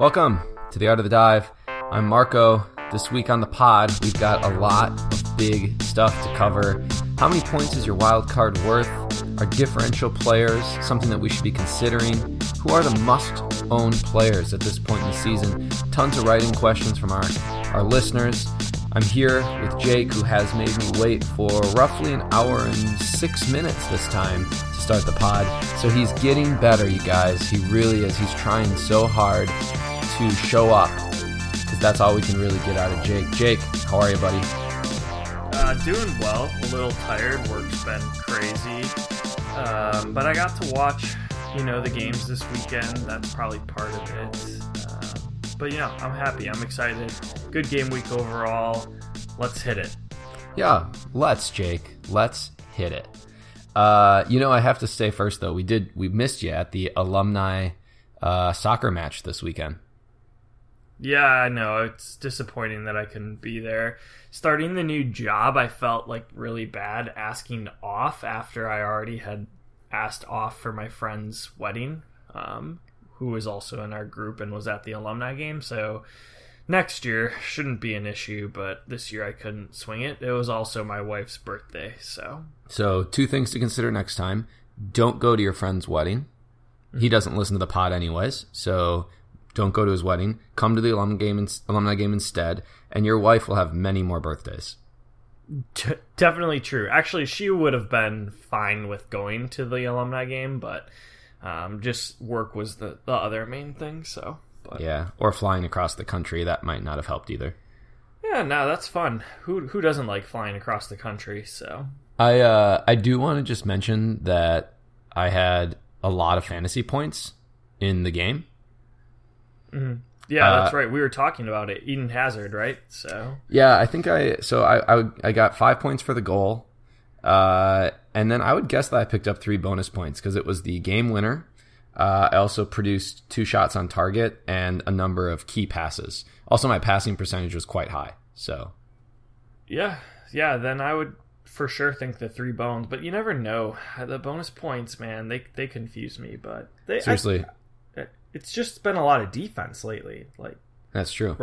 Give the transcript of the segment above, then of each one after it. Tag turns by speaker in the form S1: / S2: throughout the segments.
S1: Welcome to the Art of the Dive. I'm Marco. This week on the pod, we've got a lot of big stuff to cover. How many points is your wild card worth? Are differential players something that we should be considering? Who are the must own players at this point in the season? Tons of writing questions from our, our listeners. I'm here with Jake, who has made me wait for roughly an hour and six minutes this time to start the pod. So he's getting better, you guys. He really is. He's trying so hard to show up because that's all we can really get out of Jake. Jake, how are you, buddy?
S2: Uh, doing well. A little tired. Work's been crazy, um, but I got to watch, you know, the games this weekend. That's probably part of it. But yeah, I'm happy. I'm excited. Good game week overall. Let's hit it.
S1: Yeah, let's, Jake. Let's hit it. Uh, you know, I have to say first though, we did we missed you at the alumni uh, soccer match this weekend.
S2: Yeah, I know. It's disappointing that I couldn't be there. Starting the new job, I felt like really bad asking off after I already had asked off for my friend's wedding, um, who was also in our group and was at the alumni game. So next year shouldn't be an issue, but this year I couldn't swing it. It was also my wife's birthday, so.
S1: So, two things to consider next time. Don't go to your friend's wedding. He doesn't listen to the pod anyways, so don't go to his wedding. Come to the alumni game, in, alumni game instead, and your wife will have many more birthdays.
S2: T- definitely true. Actually, she would have been fine with going to the alumni game, but um, just work was the, the other main thing. So, but.
S1: Yeah, or flying across the country that might not have helped either.
S2: Yeah, no, that's fun. Who who doesn't like flying across the country? So
S1: I uh, I do want to just mention that I had a lot of fantasy points in the game.
S2: Mm-hmm. Yeah, uh, that's right. We were talking about it. Eden Hazard, right? So
S1: yeah, I think I so I I, I got five points for the goal, uh, and then I would guess that I picked up three bonus points because it was the game winner. Uh, I also produced two shots on target and a number of key passes. Also, my passing percentage was quite high. So
S2: yeah, yeah. Then I would for sure think the three bones, but you never know. The bonus points, man, they they confuse me. But they,
S1: seriously.
S2: I, it's just been a lot of defense lately. Like
S1: that's true,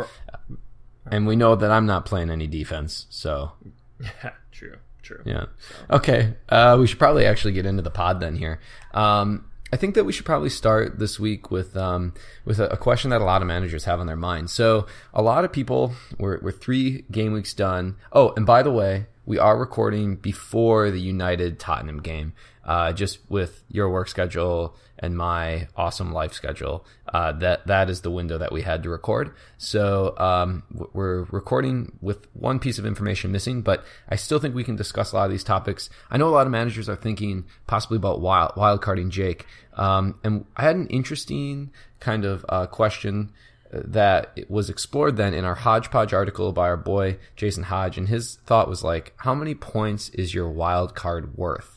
S1: and we know that I'm not playing any defense. So
S2: yeah, true, true.
S1: Yeah. So. Okay, uh, we should probably actually get into the pod then here. Um, I think that we should probably start this week with um, with a, a, question that a lot of managers have on their mind. So a lot of people we're, we're three game weeks done. Oh, and by the way, we are recording before the United Tottenham game, uh, just with your work schedule and my awesome life schedule. Uh, that that is the window that we had to record. So um, we're recording with one piece of information missing, but I still think we can discuss a lot of these topics. I know a lot of managers are thinking possibly about wild wildcarding Jake, um, and I had an interesting kind of uh, question that was explored then in our hodgepodge article by our boy Jason Hodge, and his thought was like, how many points is your wild card worth?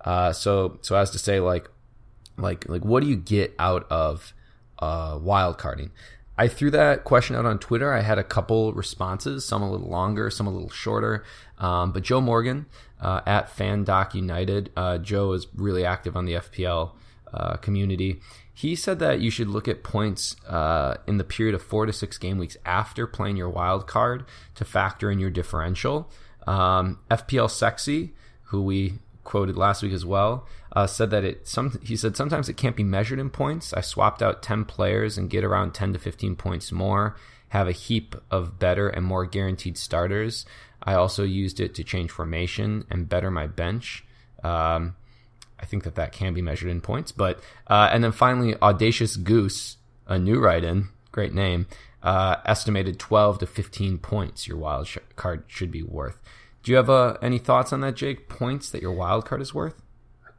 S1: Uh, so so as to say like like like what do you get out of uh, wild carding? I threw that question out on Twitter. I had a couple responses, some a little longer, some a little shorter. Um, but Joe Morgan uh, at FanDoc United, uh, Joe is really active on the FPL uh, community. He said that you should look at points uh, in the period of four to six game weeks after playing your wild card to factor in your differential. Um, FPL Sexy, who we quoted last week as well, uh, said that it some he said sometimes it can't be measured in points. I swapped out ten players and get around ten to fifteen points more. Have a heap of better and more guaranteed starters. I also used it to change formation and better my bench. Um, I think that that can be measured in points. But uh, and then finally, Audacious Goose, a new write-in, great name, uh, estimated 12 to 15 points your wild sh- card should be worth. Do you have uh, any thoughts on that, Jake? Points that your wild card is worth?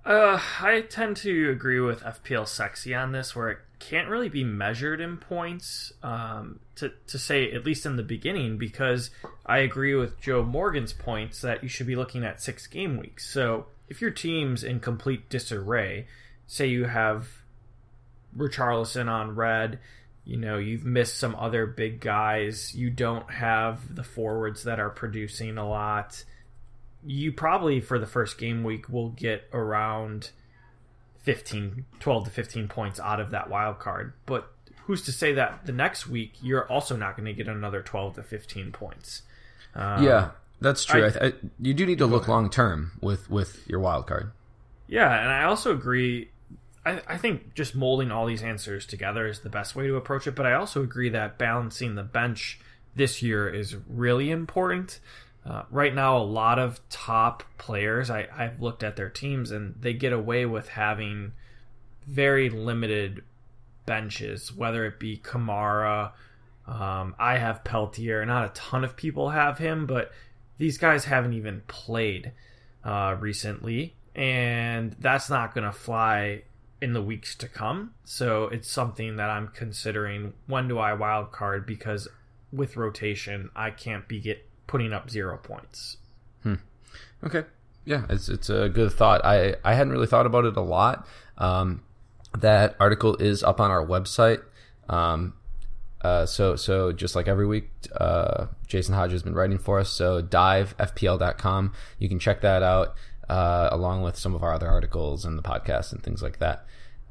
S2: Uh, I tend to agree with FPL Sexy on this, where it can't really be measured in points. Um, to to say at least in the beginning, because I agree with Joe Morgan's points that you should be looking at six game weeks. So if your team's in complete disarray, say you have Richarlison on red, you know you've missed some other big guys you don't have the forwards that are producing a lot you probably for the first game week will get around 15, 12 to 15 points out of that wild card. But who's to say that the next week you're also not going to get another 12 to 15 points?
S1: Um, yeah, that's true. I, I, you do need to look long term with with your wild card.
S2: Yeah, and I also agree. I, I think just molding all these answers together is the best way to approach it. But I also agree that balancing the bench this year is really important. Uh, right now, a lot of top players, I, I've looked at their teams and they get away with having very limited benches, whether it be Kamara. Um, I have Peltier. Not a ton of people have him, but these guys haven't even played uh, recently, and that's not going to fly in the weeks to come. So it's something that I'm considering. When do I wild card? Because with rotation, I can't be get putting up zero points.
S1: Hmm. Okay. Yeah, it's it's a good thought. I I hadn't really thought about it a lot. Um, that article is up on our website. Um, uh, so so just like every week, uh, Jason Hodge has been writing for us. So divefpl.com. You can check that out uh, along with some of our other articles and the podcast and things like that.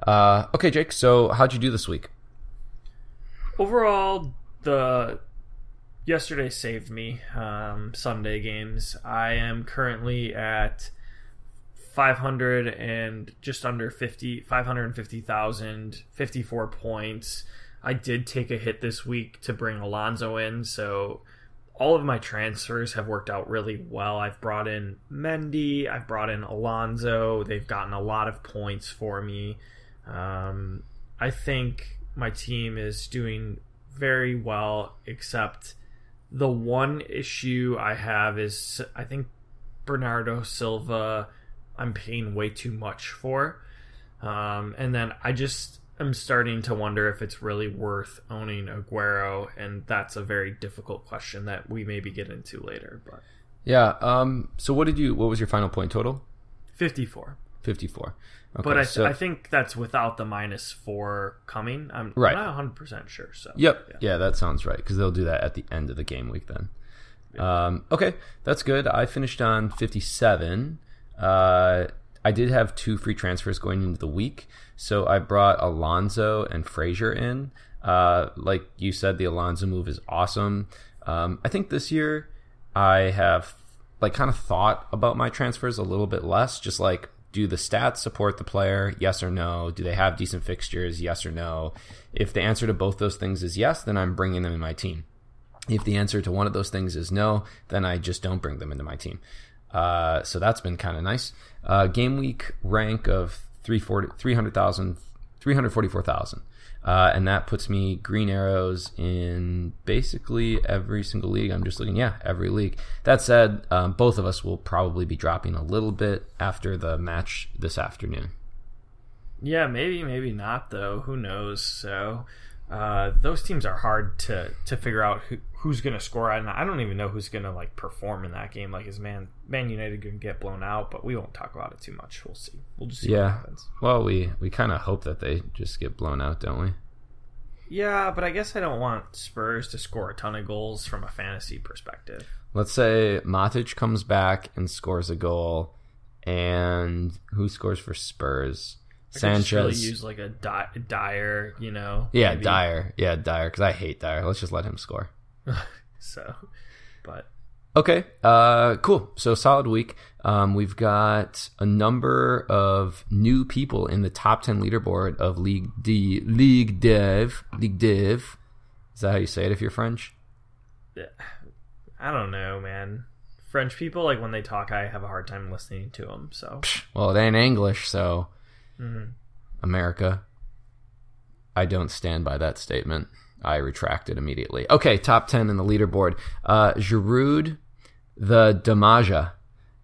S1: Uh, okay, Jake. So how'd you do this week?
S2: Overall, the yesterday saved me. Um, Sunday games. I am currently at 500 and just under 50, 550,000, 54 points. I did take a hit this week to bring Alonso in, so all of my transfers have worked out really well. I've brought in Mendy, I've brought in Alonso. They've gotten a lot of points for me. Um, I think my team is doing very well, except the one issue I have is I think Bernardo Silva I'm paying way too much for. Um, and then I just am starting to wonder if it's really worth owning Aguero, and that's a very difficult question that we maybe get into later. But
S1: yeah, um, so what did you? What was your final point total?
S2: Fifty-four.
S1: Fifty-four.
S2: Okay, but I, so, I think that's without the minus four coming. I'm,
S1: right.
S2: not 100 percent sure. So
S1: yep, yeah. yeah. that sounds right because they'll do that at the end of the game week then. Yeah. Um, okay, that's good. I finished on 57. Uh, I did have two free transfers going into the week, so I brought Alonso and Fraser in. Uh, like you said, the Alonso move is awesome. Um, I think this year I have like kind of thought about my transfers a little bit less, just like do the stats support the player? Yes or no? Do they have decent fixtures? Yes or no? If the answer to both those things is yes, then I'm bringing them in my team. If the answer to one of those things is no, then I just don't bring them into my team. Uh, so that's been kind of nice. Uh, game week rank of 300,000, 344,000. Uh, and that puts me green arrows in basically every single league. I'm just looking, yeah, every league. That said, um, both of us will probably be dropping a little bit after the match this afternoon.
S2: Yeah, maybe, maybe not, though. Who knows? So, uh, those teams are hard to to figure out who, who's going to score. And I don't even know who's going to like perform in that game. Like, is Man Man United going to get blown out? But we won't talk about it too much. We'll see. We'll just see
S1: yeah. Well, we we kind of hope that they just get blown out, don't we?
S2: Yeah, but I guess I don't want Spurs to score a ton of goals from a fantasy perspective.
S1: Let's say Matic comes back and scores a goal, and who scores for Spurs?
S2: I Sanchez. really use like a di- Dier, you know.
S1: Yeah, maybe. Dier. Yeah, Dier. Because I hate Dier. Let's just let him score.
S2: so, but
S1: okay, uh, cool. So solid week. Um, we've got a number of new people in the top ten leaderboard of League D, League Dev, League Div. Is that how you say it if you're French?
S2: I don't know, man. French people, like when they talk, I have a hard time listening to them. So,
S1: well, it ain't English, so
S2: mm-hmm.
S1: America. I don't stand by that statement. I retract it immediately. Okay, top 10 in the leaderboard. Uh, Giroud, the Damaja,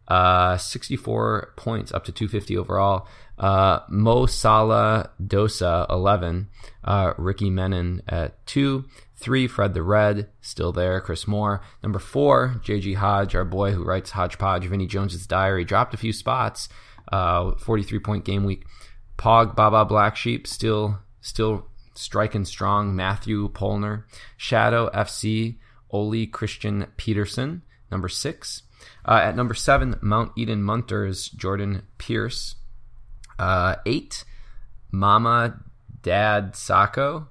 S1: uh, 64 points, up to 250 overall. Uh, Mo Salah Dosa, 11. Uh, Ricky Menon at 2. 3, Fred the Red, still there. Chris Moore. Number 4, JG Hodge, our boy who writes Hodgepodge, Vinnie Jones's Diary, dropped a few spots. Uh, 43 point game week. Pog Baba Black Sheep, still, still striking strong, Matthew Polner. Shadow FC, Oli Christian Peterson, number six. Uh, at number seven, Mount Eden Munters, Jordan Pierce. Uh, eight, Mama Dad Sacco.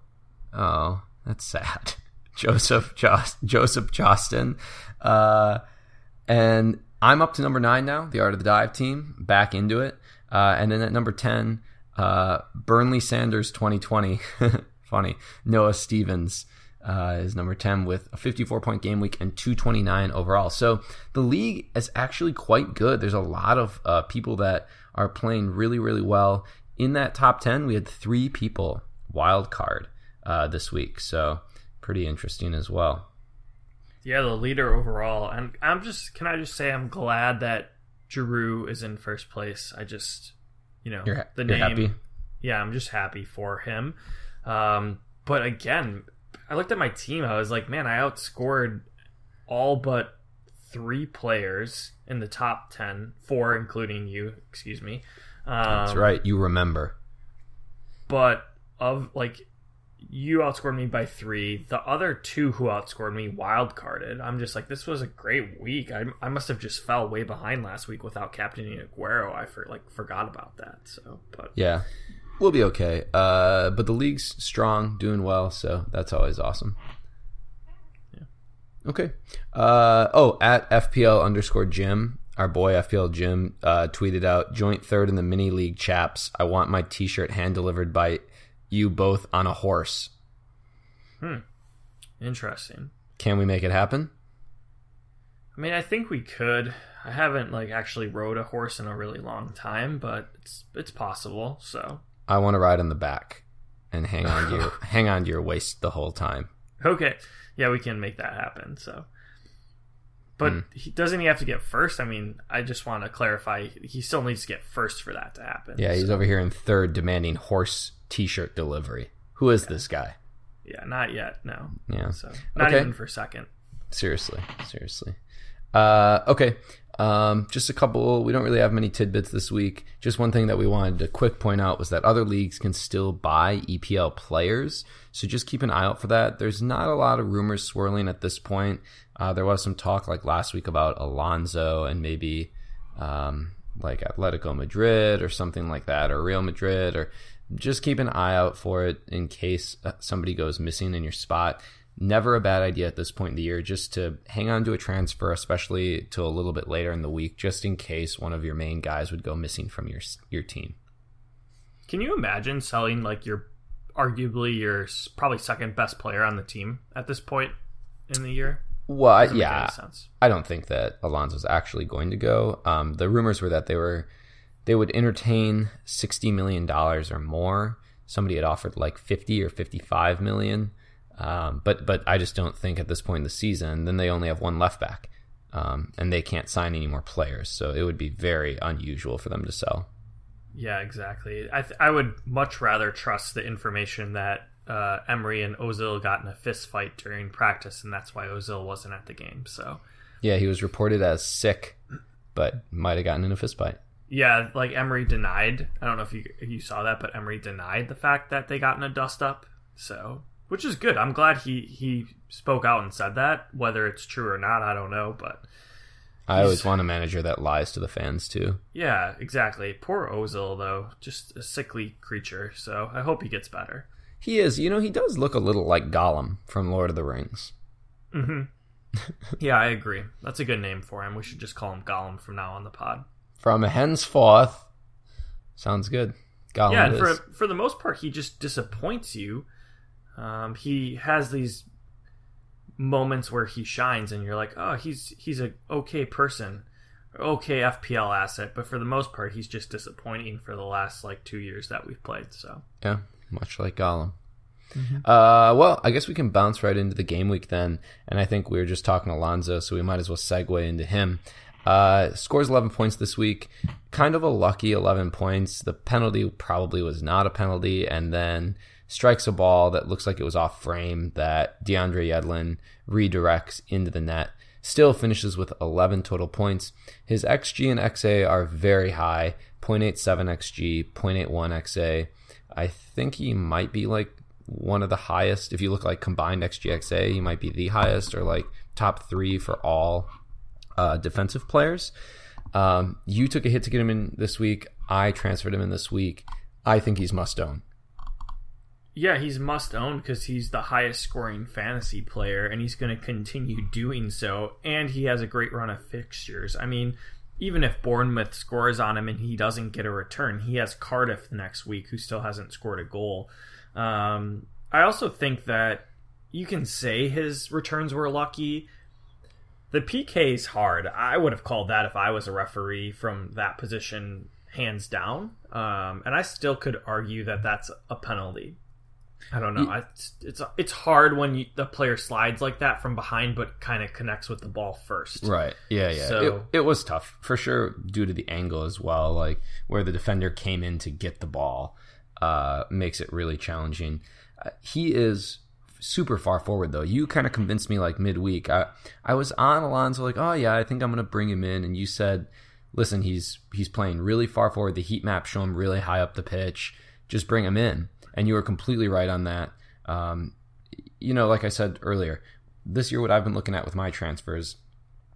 S1: Oh, that's sad. Joseph Jost- Joseph Jostin. Uh, and I'm up to number nine now, the Art of the Dive team, back into it. Uh, and then at number 10, uh, Burnley Sanders 2020. Funny. Noah Stevens uh, is number 10 with a 54 point game week and 229 overall. So the league is actually quite good. There's a lot of uh, people that are playing really, really well. In that top 10, we had three people wild card uh, this week. So pretty interesting as well.
S2: Yeah, the leader overall. And I'm just, can I just say, I'm glad that Giroud is in first place. I just, you know,
S1: You're,
S2: the
S1: you're
S2: name.
S1: happy?
S2: Yeah, I'm just happy for him. Um, but again, I looked at my team. I was like, man, I outscored all but three players in the top 10, four including you, excuse me. Um,
S1: That's right. You remember.
S2: But of like, you outscored me by three. The other two who outscored me wild carded. I'm just like, this was a great week. I, I must have just fell way behind last week without captaining Aguero. I for, like forgot about that. So, but
S1: Yeah. We'll be okay. Uh, but the league's strong, doing well, so that's always awesome.
S2: Yeah.
S1: Okay. Uh, oh, at FPL underscore Jim, our boy FPL Jim uh, tweeted out joint third in the mini league chaps. I want my t shirt hand delivered by you both on a horse. Hmm.
S2: Interesting.
S1: Can we make it happen?
S2: I mean, I think we could. I haven't like actually rode a horse in a really long time, but it's it's possible. So
S1: I want to ride on the back and hang on to your hang on to your waist the whole time.
S2: okay, yeah, we can make that happen. So, but
S1: Mm.
S2: he doesn't he have to get first? I mean, I just want to clarify. He still needs to get first for that to happen.
S1: Yeah, he's
S2: So,
S1: over here in third demanding horse t shirt delivery. Who is this guy?
S2: yeah, not yet. No.
S1: Yeah.
S2: So not
S1: Okay.
S2: even for second.
S1: Seriously, seriously. Uh, okay, um, just a couple. We don't really have many tidbits this week. Just one thing that we wanted to quick point out was that other leagues can still buy EPL players, so just keep an eye out for that. There's not a lot of rumors swirling at this point. Uh, there was some talk like last week about Alonso and maybe um, like Atletico Madrid or something like that, or Real Madrid, or just keep an eye out for it in case uh, somebody goes missing in your spot. Never a bad idea at this point in the year just to hang on to a transfer, especially to a little bit later in the week, just in case one of your main guys would go missing from your your team.
S2: Can you imagine selling like your arguably your probably second best player on the team at this point in the year?
S1: Well,
S2: Doesn't
S1: yeah. I don't think that Alonso's actually going to go. Um, the rumors were that they were they would entertain sixty million dollars or more. Somebody had offered like fifty or fifty-five million, um, but but I just don't think at this point in the season. Then they only have one left back, um, and they can't sign any more players. So it would be very unusual for them to sell.
S2: Yeah, exactly. I th- I would much rather trust the information that uh, Emery and Ozil got in a fist fight during practice, and that's why Ozil wasn't at the game. So
S1: Yeah, he was reported as sick, but might have gotten in a fist fight.
S2: yeah, like Emery denied. I don't know if you if you saw that, but Emery denied the fact that they got in a dust up. So which is good. I'm glad he he spoke out and said that. Whether it's true or not, I don't know, but.
S1: I always want a manager that lies to the fans too.
S2: Yeah, exactly. Poor Ozil, though, just a sickly creature. So I hope he gets better.
S1: He is, you know, he does look a little like Gollum from Lord of the Rings.
S2: hmm yeah, I agree. That's a good name for him. We should just call him Gollum from now on the pod.
S1: From henceforth, sounds good. Gollum
S2: yeah, and for for the most part, he just disappoints you. Um, he has these moments where he shines, and you're like, oh, he's he's a okay person, okay FPL asset. But for the most part, he's just disappointing for the last like two years that we've played. So
S1: Yeah, much like Gollum. Uh, well, I guess we can bounce right into the game week then. And I think we were just talking Alonso, so we might as well segue into him. Uh, scores 11 points this week. Kind of a lucky 11 points. The penalty probably was not a penalty. And then strikes a ball that looks like it was off frame that DeAndre Yedlin redirects into the net. Still finishes with 11 total points. His XG and XA are very high 0.87 XG, 0.81 XA. I think he might be like one of the highest. If you look like combined XGXA, he might be the highest or like top three for all uh, defensive players. Um, you took a hit to get him in this week. I transferred him in this week. I think he's must own.
S2: Yeah, he's must own because he's the highest scoring fantasy player, and he's going to continue doing so. And he has a great run of fixtures. I mean, even if Bournemouth scores on him and he doesn't get a return, he has Cardiff the next week, who still hasn't scored a goal. Um, I also think that you can say his returns were lucky. The PK is hard. I would have called that if I was a referee from that position, hands down. Um, and I still could argue that that's a penalty I don't know. It's it's it's hard when you, the player slides like that from behind, but kind of connects with the ball first.
S1: Right. Yeah. Yeah. So, it, it was tough for sure due to the angle as well, like where the defender came in to get the ball, uh, makes it really challenging. Uh, he is super far forward though. You kind of convinced me like midweek. I I was on Alonso like, oh yeah, I think I'm gonna bring him in, and you said, listen, he's he's playing really far forward. The heat map show him really high up the pitch. Just bring him in and you were completely right on that. Um, you know, like I said earlier, this year what I've been looking at with my transfers,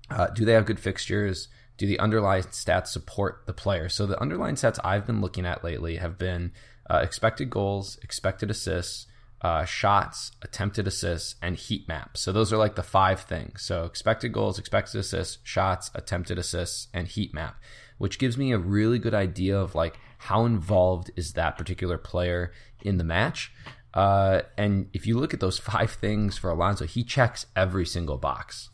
S1: uh, do they have good fixtures? Do the underlying stats support the player? So the underlying stats I've been looking at lately have been uh, expected goals, expected assists, uh, shots, attempted assists, and heat map. So those are like the five things. So expected goals, expected assists, shots, attempted assists, and heat map, which gives me a really good idea of like how involved is that particular player in the match. Uh, and if you look at those five things for Alonso, he checks every single box.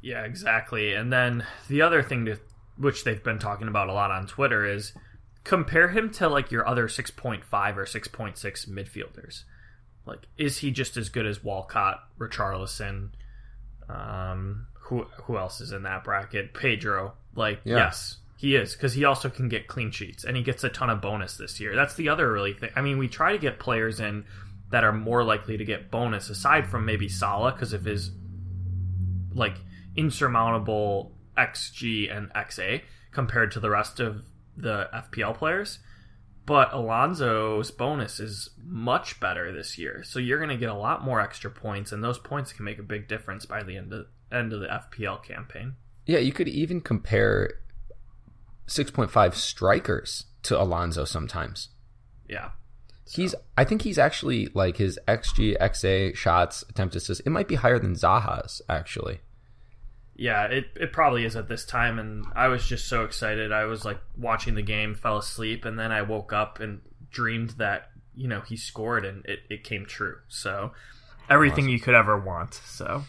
S2: Yeah, exactly. And then the other thing to which they've been talking about a lot on Twitter is compare him to like your other 6.5 or 6.6 midfielders. Like, is he just as good as Walcott, Richarlison? Um, who who else is in that bracket? Pedro. Like, yeah. yes, he is because he also can get clean sheets and he gets a ton of bonus this year. That's the other really thing. I mean, we try to get players in that are more likely to get bonus aside from maybe Salah because of his like insurmountable XG and XA compared to the rest of the FPL players. But Alonso's bonus is much better this year, so you're going to get a lot more extra points, and those points can make a big difference by the end of end of the FPL campaign.
S1: Yeah, you could even compare 6.5 strikers to Alonso sometimes.
S2: Yeah.
S1: So. He's I think he's actually like his XG, XA, shots, attempt assists. It might be higher than Zaha's actually.
S2: Yeah, it, it probably is at this time and I was just so excited. I was like watching the game, fell asleep, and then I woke up and dreamed that, you know, he scored and it, it came true. So everything awesome. you could ever want. So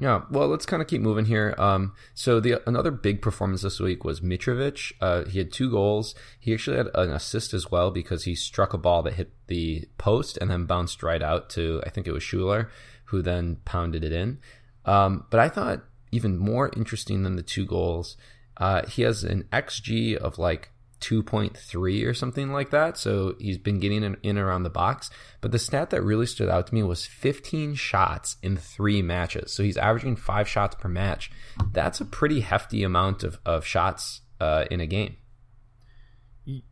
S1: yeah, well, let's kind of keep moving here. Um, so the another big performance this week was Mitrovic. Uh, he had two goals. He actually had an assist as well because he struck a ball that hit the post and then bounced right out to I think it was Schürrle, who then pounded it in. Um, but I thought even more interesting than the two goals, uh, he has an xG of like 2.3 or something like that. So he's been getting in, in around the box. But the stat that really stood out to me was 15 shots in three matches. So he's averaging five shots per match. That's a pretty hefty amount of, of shots uh, in a game.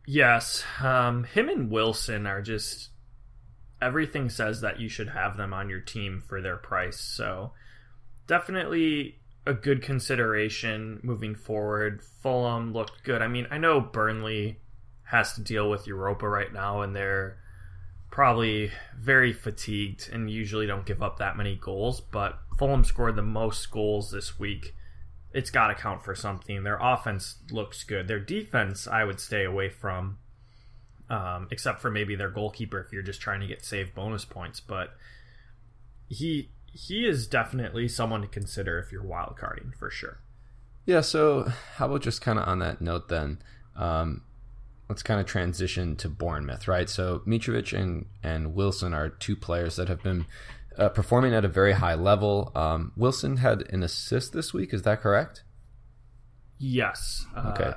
S2: Yes. Um, him and Wilson are just. Everything says that you should have them on your team for their price. So definitely a good consideration moving forward. Fulham looked good. I mean, I know Burnley has to deal with Europa right now, and they're probably very fatigued and usually don't give up that many goals. But Fulham scored the most goals this week. It's got to count for something. Their offense looks good. Their defense, I would stay away from, um, except for maybe their goalkeeper if you're just trying to get save bonus points. But he he is definitely someone to consider if you're wildcarding for sure.
S1: Yeah. So how about just kind of on that note then? Um, let's kind of transition to Bournemouth, right? So Mitrovic and and Wilson are two players that have been uh, performing at a very high level. Um, Wilson had an assist this week. Is that correct?
S2: Yes. Uh, okay.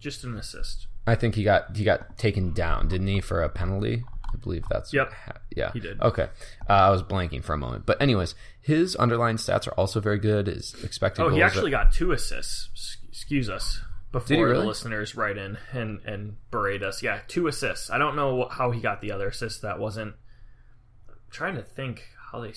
S2: Just an assist.
S1: I think he got he got taken down, didn't he, for a penalty? I believe that's
S2: yep.
S1: yeah,
S2: he did.
S1: Okay, uh, I was blanking for a moment, but anyways, his underlying stats are also very good. Is expected.
S2: Oh, he actually got two assists. Excuse us before really? the listeners write in and and berate us. Yeah, two assists. I don't know how he got the other assist. That wasn't. I'm trying to think how they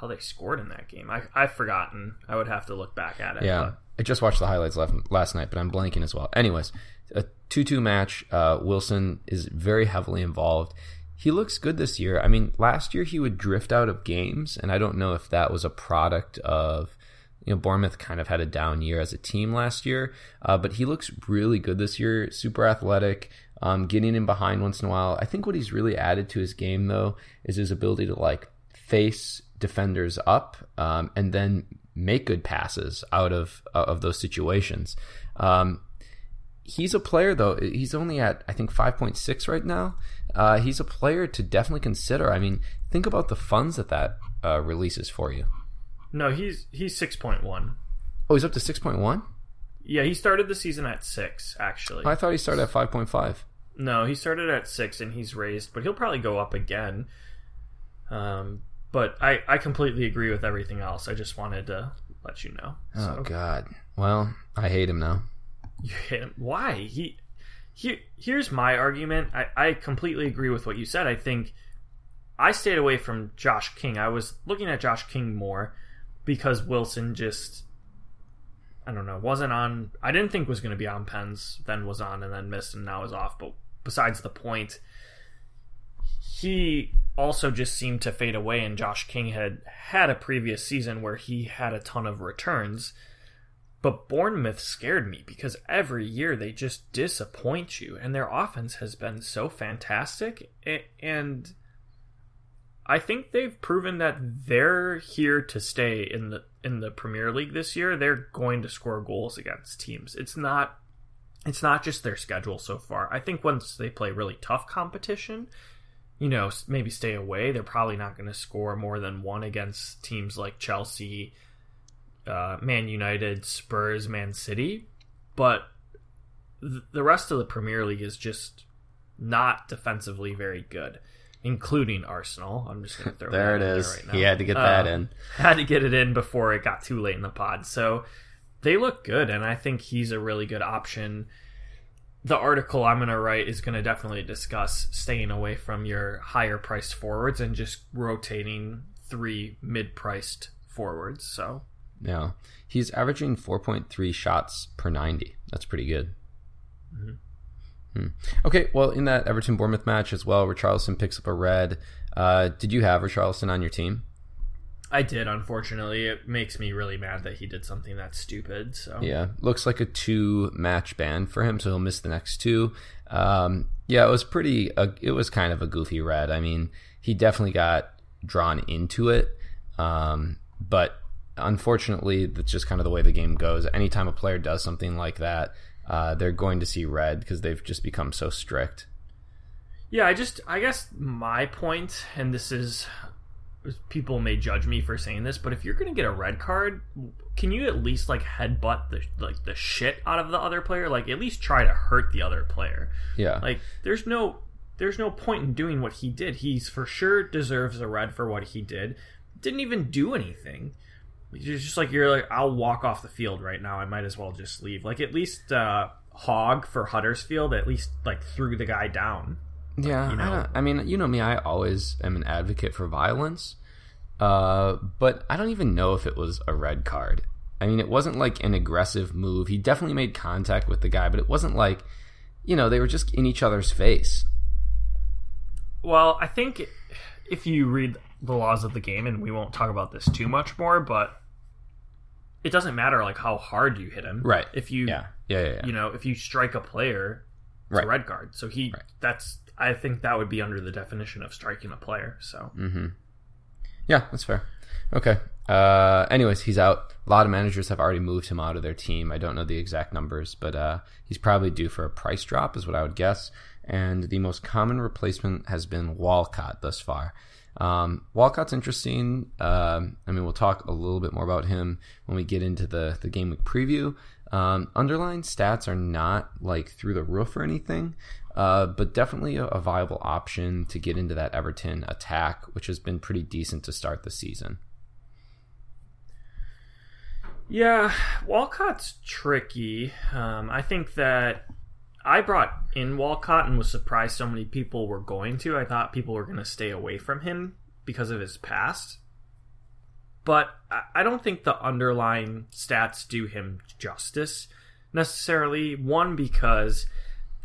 S2: how they scored in that game. I I've forgotten. I would have to look back at it.
S1: Yeah, but. I just watched the highlights last, last night, but I'm blanking as well. Anyways, a two-two match. Uh, Wilson is very heavily involved. He looks good this year. I mean, last year he would drift out of games, and I don't know if that was a product of you know, Bournemouth kind of had a down year as a team last year, uh, but he looks really good this year. Super athletic, um, getting in behind once in a while. I think what he's really added to his game though is his ability to like face defenders up um, and then make good passes out of uh, of those situations. Um, he's a player though. He's only at I think 5.6 right now. Uh, he's a player to definitely consider. I mean, think about the funds that that uh, releases for you.
S2: No, he's he's six point one.
S1: Oh, he's up to six point one.
S2: Yeah, he started the season at six. Actually,
S1: I thought he started at five point five.
S2: No, he started at six and he's raised, but he'll probably go up again. Um, but I I completely agree with everything else. I just wanted to let you know.
S1: Oh God. Well, I hate him now.
S2: You hate him? Why? He. Here, here's my argument. I, I completely agree with what you said. I think I stayed away from Josh King. I was looking at Josh King more because Wilson just I don't know wasn't on. I didn't think was going to be on Pens, then was on and then missed and now is off. But besides the point, he also just seemed to fade away. And Josh King had had a previous season where he had a ton of returns. But Bournemouth scared me because every year they just disappoint you, and their offense has been so fantastic. And I think they've proven that they're here to stay in the in the Premier League this year. They're going to score goals against teams. It's not it's not just their schedule so far. I think once they play really tough competition, you know, maybe stay away, they're probably not going to score more than one against teams like Chelsea, uh, Man United, Spurs, Man City. But th- the rest of the Premier League is just not defensively very good including Arsenal. I'm just going to throw
S1: there it is. There right now. He had to get that uh, in.
S2: Had to get it in before it got too late in the pod. So they look good, and I think he's a really good option. The article I'm going to write is going to definitely discuss staying away from your higher priced forwards and just rotating three mid priced forwards. So
S1: yeah, he's averaging 4.3 shots per 90. That's pretty good. Mm-hmm. Hmm. Okay, well, in that Everton Bournemouth match as well, Richarlison picks up a red. Uh, did you have Richarlison on your team?
S2: I did, unfortunately. It makes me really mad that he did something that stupid. So
S1: yeah, looks like a two match ban for him, so he'll miss the next two. Um, yeah, it was pretty. Uh, it was kind of a goofy red. I mean, he definitely got drawn into it, um, but unfortunately, that's just kind of the way the game goes. Anytime a player does something like that, uh, they're going to see red because they've just become so strict.
S2: Yeah, I just, I guess my point, and this is, people may judge me for saying this, but if you're going to get a red card, can you at least like headbutt the like the shit out of the other player? Like at least try to hurt the other player.
S1: Yeah.
S2: Like there's no there's no point in doing what he did. He's for sure deserves a red for what he did. Didn't even do anything. It's just like you're like, I'll walk off the field right now. I might as well just leave. Like at least uh, Hogg for Huddersfield at least like threw the guy down.
S1: Yeah, you know. I, I, mean, you know me. I always am an advocate for violence, uh, but I don't even know if it was a red card. I mean, it wasn't like an aggressive move. He definitely made contact with the guy, but it wasn't like, you know, they were just in each other's face.
S2: Well, I think if you read the laws of the game, and we won't talk about this too much more, but it doesn't matter like how hard you hit him.
S1: Right.
S2: If you
S1: yeah. Yeah, yeah, yeah.
S2: you know, if you strike a player, it's right. a red card. So he right. that's I think that would be under the definition of striking a player. So
S1: mm-hmm. Yeah, that's fair. Okay. Uh, anyways, he's out. A lot of managers have already moved him out of their team. I don't know the exact numbers, but uh, he's probably due for a price drop, is what I would guess. And the most common replacement has been Walcott thus far. Um, Walcott's interesting. Um, I mean, we'll talk a little bit more about him when we get into the the game week preview. Um, underlying stats are not like through the roof or anything, uh, but definitely a, a, viable option to get into that Everton attack, which has been pretty decent to start the season.
S2: Yeah, Walcott's tricky. Um, I think that I brought in Walcott and was surprised so many people were going to. I thought people were going to stay away from him because of his past. But I don't think the underlying stats do him justice necessarily. One, because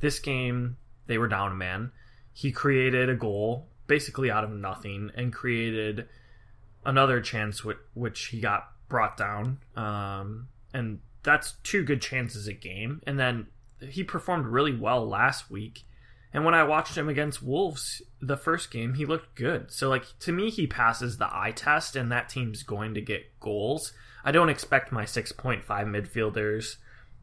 S2: this game they were down a man. He created a goal basically out of nothing and created another chance which, which he got brought down. Um, and that's two good chances a game. And then he performed really well last week. And when I watched him against Wolves the first game, he looked good. So like to me he passes the eye test and that team's going to get goals. I don't expect my 6.5 midfielders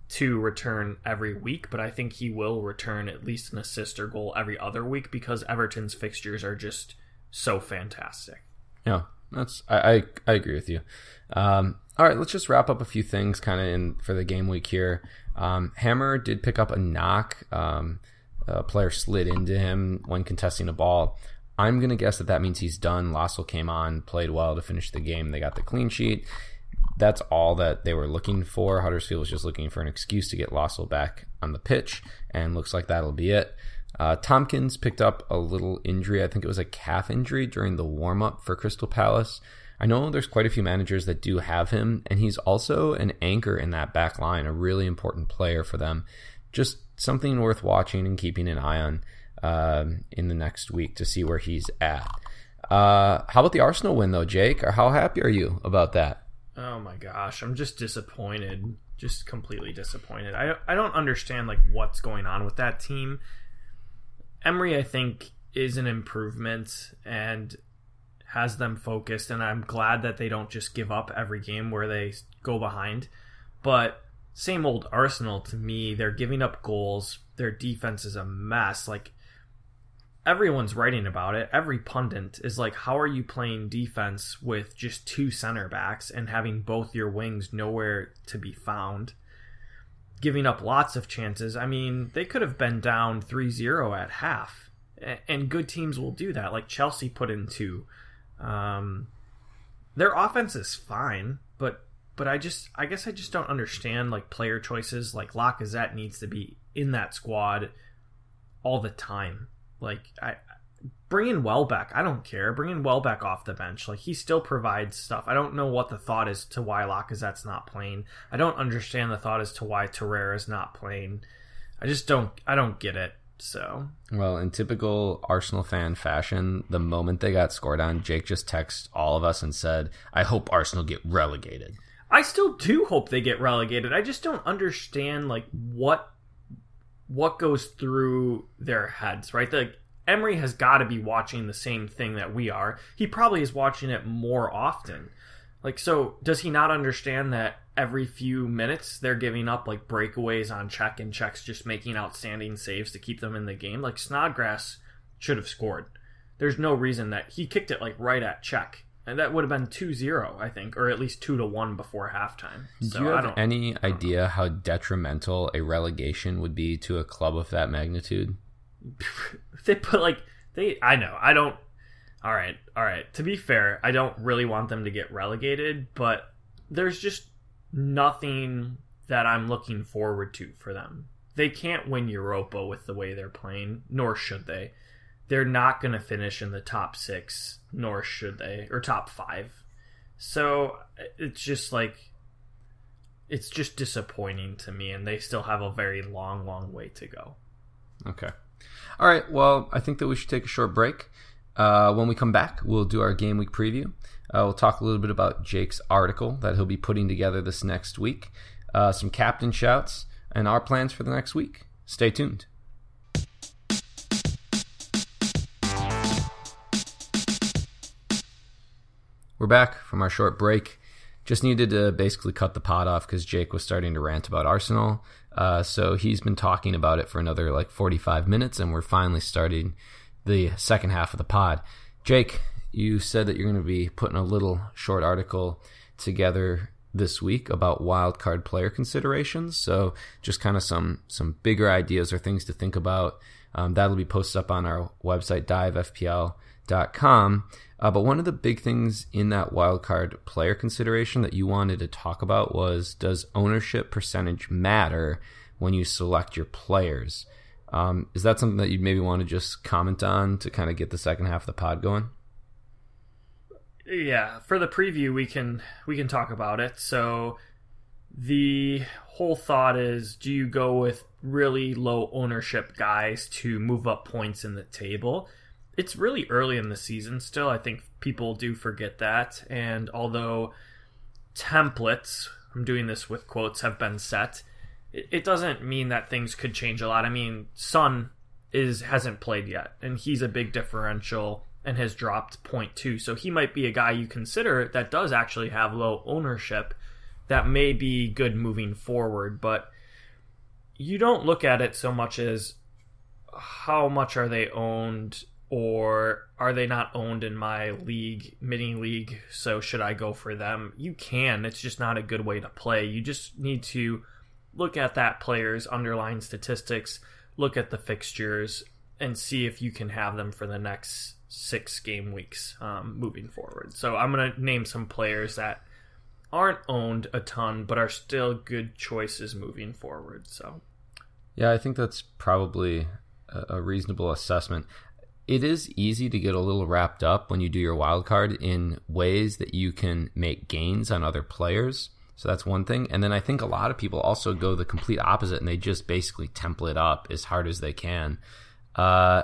S2: to return every week, but I think he will return at least an assist or goal every other week because Everton's fixtures are just so fantastic.
S1: Yeah, that's I I, I agree with you. Um, all right, let's just wrap up a few things kind of in for the game week here. Um, Hamer did pick up a knock. Um, a player slid into him when contesting a ball. I'm gonna guess that that means he's done. Lössl came on, played well to finish the game. They got the clean sheet that's all that they were looking for. Huddersfield was just looking for an excuse to get Lössl back on the pitch, and looks like that'll be it. Uh, Tomkins picked up a little injury. I think it was a calf injury during the warm up for Crystal Palace. I know there's quite a few managers that do have him, and he's also an anchor in that back line, a really important player for them. Just something worth watching and keeping an eye on uh, in the next week to see where he's at. Uh, how about the Arsenal win, though, Jake? Or how happy are you about that?
S2: Oh my gosh, I'm just disappointed. Just completely disappointed. I I don't understand like what's going on with that team. Emery, I think, is an improvement and has them focused, and I'm glad that they don't just give up every game where they go behind. But same old Arsenal to me. They're giving up goals. Their defense is a mess. Like everyone's writing about it. Every pundit is like, how are you playing defense with just two center backs and having both your wings nowhere to be found? Giving up lots of chances. I mean, they could have been down 3 0 at half. And good teams will do that. Like Chelsea put in two. Um, their offense is fine, but but I just I guess I just don't understand like player choices. Like Lacazette needs to be in that squad all the time like I bring in Welbeck. I don't care. Bring in Welbeck off the bench. Like he still provides stuff. I don't know what the thought is to why Lacazette's not playing. I don't understand the thought as to why Torreira's not playing. I just don't. I don't get it. So
S1: well, in typical Arsenal fan fashion, the moment they got scored on, Jake just texted all of us and said, "I hope Arsenal get relegated."
S2: I still do hope they get relegated. I just don't understand like what what goes through their heads, right? The Emery has got to be watching the same thing that we are. He probably is watching it more often. Like, so does he not understand that every few minutes they're giving up like breakaways on Cech and Cech's just making outstanding saves to keep them in the game? Like, Snodgrass should have scored. There's no reason that he kicked it like right at Cech. And that would have been 2-0 i think or at least 2 to 1 before halftime.
S1: So, do you have any idea how detrimental a relegation would be to a club of that magnitude?
S2: They put like they i know i don't all right all right. To be fair i don't really want them to get relegated but there's just nothing that i'm looking forward to for them they can't win europa with the way they're playing nor should they they're not going to finish in the top six, nor should they, or top five. So it's just like, it's just disappointing to me, and they still have a very long, long way to go.
S1: Okay. All right. Well, I think that we should take a short break. Uh, when we come back, we'll do our game week preview. Uh, we'll talk a little bit about Jake's article that he'll be putting together this next week, uh, some captain shouts, and our plans for the next week. Stay tuned. We're back from our short break. Just needed to basically cut the pot off because Jake was starting to rant about Arsenal. Uh, so he's been talking about it for another like 45 minutes, and we're finally starting the second half of the pod. Jake, you said that you're going to be putting a little short article together this week about wildcard player considerations. So just kind of some some bigger ideas or things to think about. Um, that'll be posted up on our website, divefpl.com. Uh, but one of the big things in that wildcard player consideration that you wanted to talk about was does ownership percentage matter when you select your players? Um, is that something that you'd maybe want to just comment on to kind of get the second half of the pod going?
S2: Yeah, for the preview we can we can talk about it. So the whole thought is do you go with really low ownership guys to move up points in the table? It's really early in the season still. I think people do forget that. And although templates, I'm doing this with quotes, have been set, it doesn't mean that things could change a lot. I mean, Son is hasn't played yet, and he's a big differential and has dropped 0.2. So he might be a guy you consider that does actually have low ownership that may be good moving forward, but you don't look at it so much as how much are they owned or are they not owned in my league, mini league, so should I go for them? You can, it's just not a good way to play. You just need to look at that player's underlying statistics, look at the fixtures, and see if you can have them for the next six game weeks um, moving forward. So I'm going to name some players that aren't owned a ton, but are still good choices moving forward. So,
S1: yeah, I think that's probably a reasonable assessment. It is easy to get a little wrapped up when you do your wild card in ways that you can make gains on other players. So that's one thing. And then I think a lot of people also go the complete opposite and they just basically template up as hard as they can. Uh,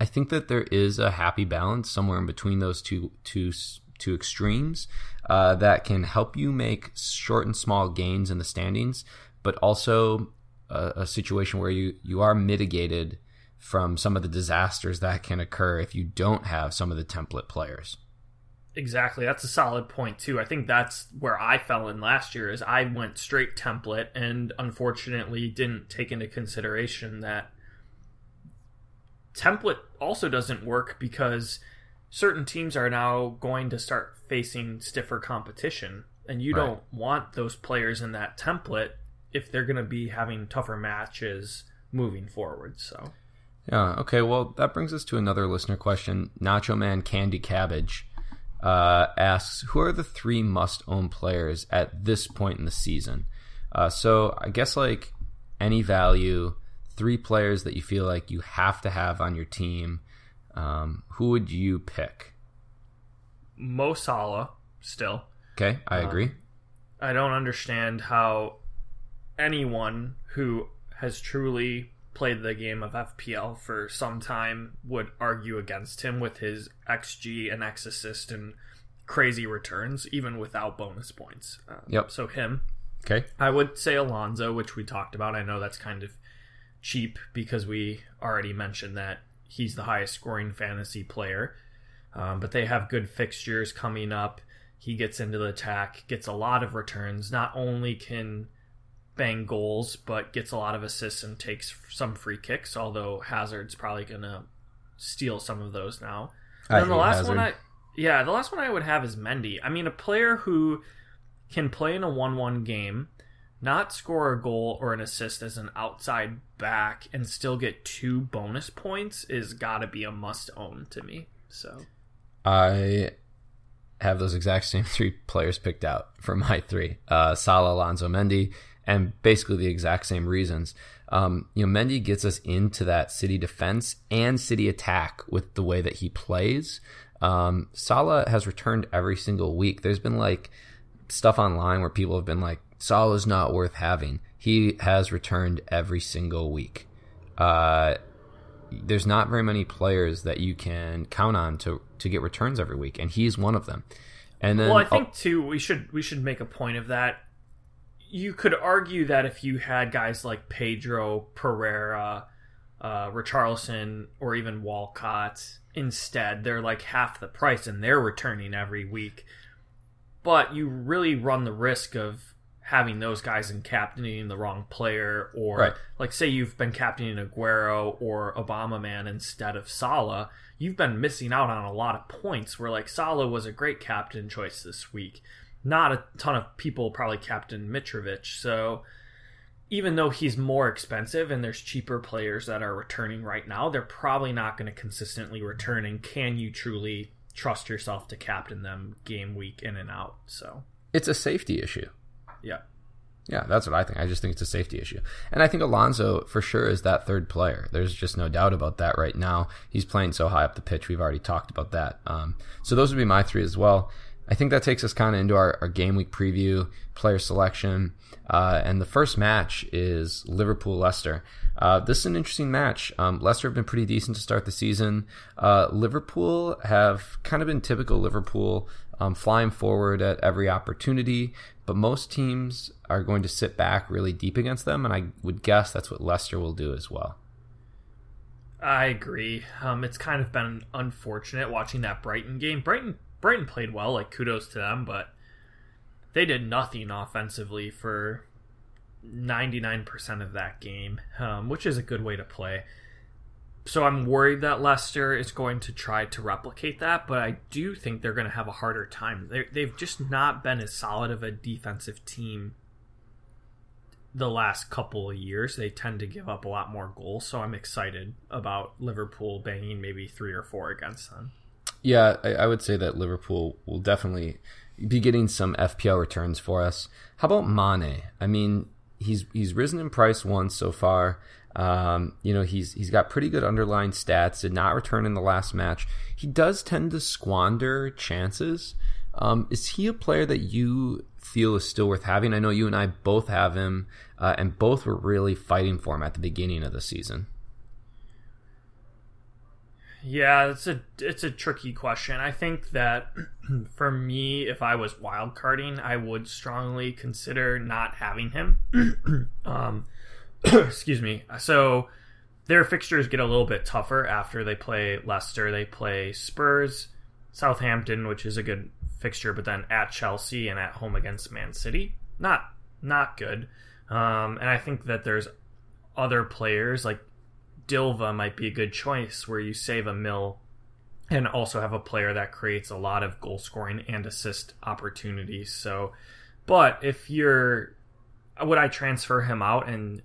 S1: I think that there is a happy balance somewhere in between those two two two extremes uh, that can help you make short and small gains in the standings, but also a, a situation where you you are mitigated from some of the disasters that can occur if you don't have some of the template players.
S2: Exactly. That's a solid point too. I think that's where I fell in last year is I went straight template and unfortunately didn't take into consideration that template also doesn't work because certain teams are now going to start facing stiffer competition and you right. don't want those players in that template if they're going to be having tougher matches moving forward so
S1: yeah okay well that brings us to another listener question nacho man candy cabbage uh, asks who are the three must own players at this point in the season uh, so i guess like any value three players that you feel like you have to have on your team, um, who would you pick?
S2: Mo Salah, still.
S1: Okay, I agree. Um,
S2: I don't understand how anyone who has truly played the game of FPL for some time would argue against him with his XG and X assist and crazy returns, even without bonus points.
S1: Um, yep.
S2: So him.
S1: Okay.
S2: I would say Alonso, which we talked about. I know that's kind of cheap because we already mentioned that he's the highest scoring fantasy player. Um, but they have good fixtures coming up. He gets into the attack, gets a lot of returns. Not only can bang goals, but gets a lot of assists and takes some free kicks. Although Hazard's probably gonna steal some of those now. And then the last Hazard. one, I yeah, the last one I would have is Mendy. I mean, a player who can play in a one-one game not score a goal or an assist as an outside back and still get two bonus points is got to be a must own to me. So
S1: I have those exact same three players picked out for my three: uh, Salah, Alonso, Mendy, and basically the exact same reasons. Um, you know, Mendy gets us into that city defense and city attack with the way that he plays. Um, Salah has returned every single week. There's been like stuff online where people have been like, is not worth having. He has returned every single week. Uh, there's not very many players that you can count on to to get returns every week, and he's one of them. And then,
S2: well, I think too, we should we should make a point of that. You could argue that if you had guys like Pedro, Pereyra, uh, Richarlison, or even Walcott instead, they're like half the price, and they're returning every week. But you really run the risk of having those guys and captaining the wrong player, or right. like say you've been captaining Aguero or Aubameyang instead of Salah, you've been missing out on a lot of points. Where like Salah was a great captain choice this week, not a ton of people probably captain Mitrovic. So even though he's more expensive and there's cheaper players that are returning right now, they're probably not going to consistently return. And can you truly trust yourself to captain them game week in and out? So
S1: it's a safety issue.
S2: Yeah.
S1: Yeah, that's what I think. I just think it's a safety issue. And I think Alonso for sure is that third player. There's just no doubt about that right now. He's playing so high up the pitch. We've already talked about that. Um, so those would be my three as well. I think that takes us kind of into our, our game week preview, player selection, uh, and the first match is Liverpool Leicester. Uh, this is an interesting match. Um, Leicester have been pretty decent to start the season. Uh, Liverpool have kind of been typical Liverpool, um, flying forward at every opportunity, but most teams are going to sit back really deep against them, and I would guess that's what Leicester will do as well.
S2: I agree. Um, it's kind of been unfortunate watching that Brighton game. Brighton Brighton played well, like kudos to them, but they did nothing offensively for 99% of that game, um, which is a good way to play. So I'm worried that Leicester is going to try to replicate that, but I do think they're going to have a harder time. they they've just not been as solid of a defensive team the last couple of years. They tend to give up a lot more goals, so I'm excited about Liverpool banging maybe three or four against them.
S1: Yeah, I, I would say that Liverpool will definitely be getting some FPL returns for us. How about Mane? I mean, he's he's risen in price once so far. Um, you know, he's he's got pretty good underlying stats. Did not return in the last match. He does tend to squander chances. Um, is he a player that you feel is still worth having? I know you and I both have him, uh, and both were really fighting for him at the beginning of the season.
S2: Yeah, it's a it's a tricky question. I think that for me, if I was wild carding, I would strongly consider not having him. um, excuse me. So their fixtures get a little bit tougher after they play Leicester. They play Spurs, Southampton, which is a good fixture, but then at Chelsea and at home against Man City. Not not good. Um, and I think that there's other players like Silva might be a good choice where you save a mill and also have a player that creates a lot of goal scoring and assist opportunities. So, but if you're, would I transfer him out and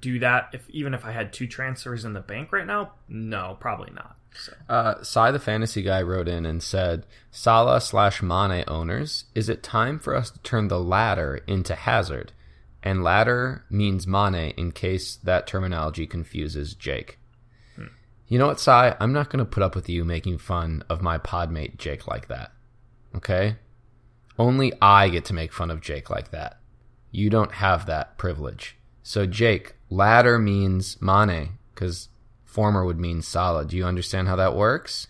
S2: do that if even if I had two transfers in the bank right now? No, probably not. So.
S1: Uh, Sai the fantasy guy wrote in and said, Salah slash Mane owners, is it time for us to turn the latter into Hazard? And ladder means Mane in case that terminology confuses Jake. Hmm. You know what, Sai? I'm not going to put up with you making fun of my podmate Jake like that. Okay? Only I get to make fun of Jake like that. You don't have that privilege. So, Jake, ladder means Mane because former would mean Salah. Do you understand how that works?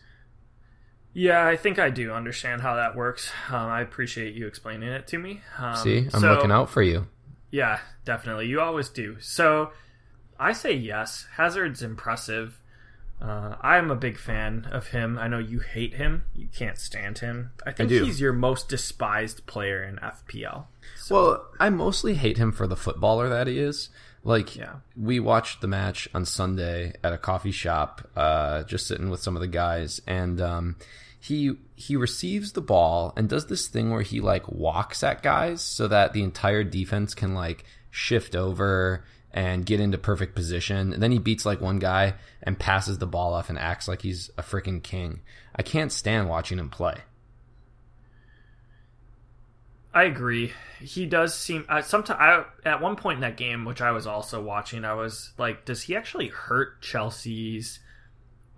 S2: Yeah, I think I do understand how that works. Um, I appreciate you explaining it to me. Um,
S1: See, I'm so, looking out for you.
S2: Yeah, definitely. You always do. So I say yes. Hazard's impressive. Uh, I'm a big fan of him. I know you hate him. You can't stand him. I think I he's your most despised player in FPL.
S1: So. Well, I mostly hate him for the footballer that he is. Like, yeah. we watched the match on Sunday at a coffee shop, uh, just sitting with some of the guys, and um, he he receives the ball and does this thing where he like walks at guys so that the entire defense can like shift over and get into perfect position. And then he beats like one guy and passes the ball off and acts like he's a freaking king. I can't stand watching him play.
S2: I agree. He does seem. Uh, sometimes at one point in that game, which I was also watching, I was like, "Does he actually hurt Chelsea's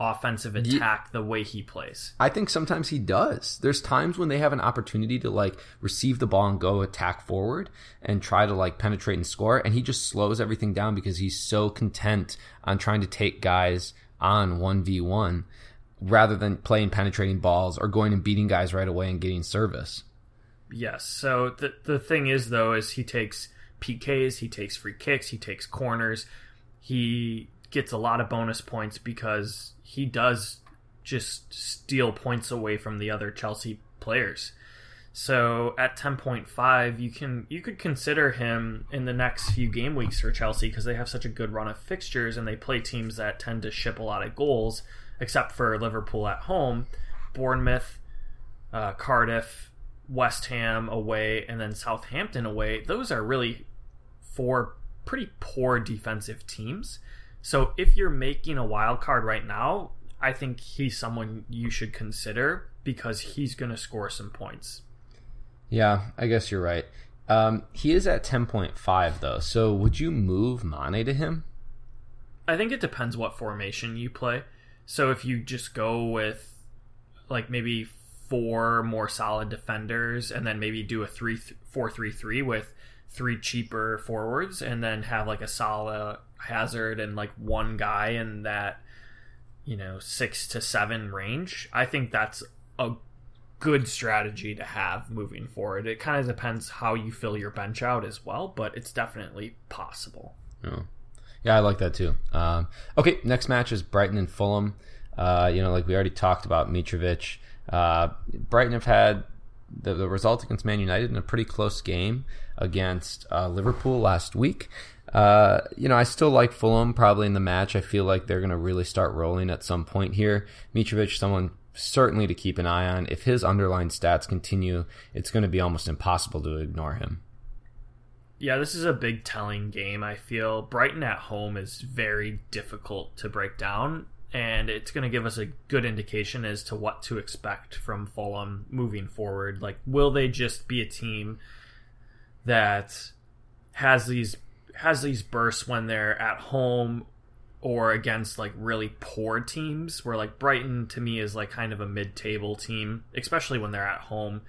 S2: offensive attack yeah. the way he plays.
S1: I think sometimes he does. There's times when they have an opportunity to like receive the ball and go attack forward and try to like penetrate and score and he just slows everything down because he's so content on trying to take guys on 1v1 rather than playing penetrating balls or going and beating guys right away and getting service.
S2: Yes. So the the thing is though is he takes PKs, he takes free kicks, he takes corners. He gets a lot of bonus points because he does just steal points away from the other Chelsea players. So at 10.5, you can you could consider him in the next few game weeks for Chelsea because they have such a good run of fixtures and they play teams that tend to ship a lot of goals, except for Liverpool at home, Bournemouth, uh, Cardiff, West Ham away, and then Southampton away. Those are really four pretty poor defensive teams. So if you're making a wild card right now, I think he's someone you should consider because he's going to score some points.
S1: Yeah, I guess you're right. Um, he is at 10.5 though. So would you move Mane to him?
S2: I think it depends what formation you play. So if you just go with like maybe four more solid defenders and then maybe do a three four three three with three cheaper forwards and then have like a solid hazard and like one guy in that you know six to seven range i think that's a good strategy to have moving forward. It kind of depends how you fill your bench out as well but it's definitely possible.
S1: Yeah, yeah i like that too. Um, okay next match is brighton and fulham. Uh, you know like we already talked about mitrovic. Uh, brighton have had the, the result against man united in a pretty close game against uh, liverpool last week uh, you know, I still like Fulham probably in the match. I feel like they're going to really start rolling at some point here. Mitrovic, someone certainly to keep an eye on. If his underlying stats continue, it's going to be almost impossible to ignore him.
S2: Yeah, this is a big telling game. I feel Brighton at home is very difficult to break down, and it's going to give us a good indication as to what to expect from Fulham moving forward. Like, will they just be a team that has these has these bursts when they're at home or against like really poor teams where like Brighton to me is like kind of a mid-table team especially when they're at home.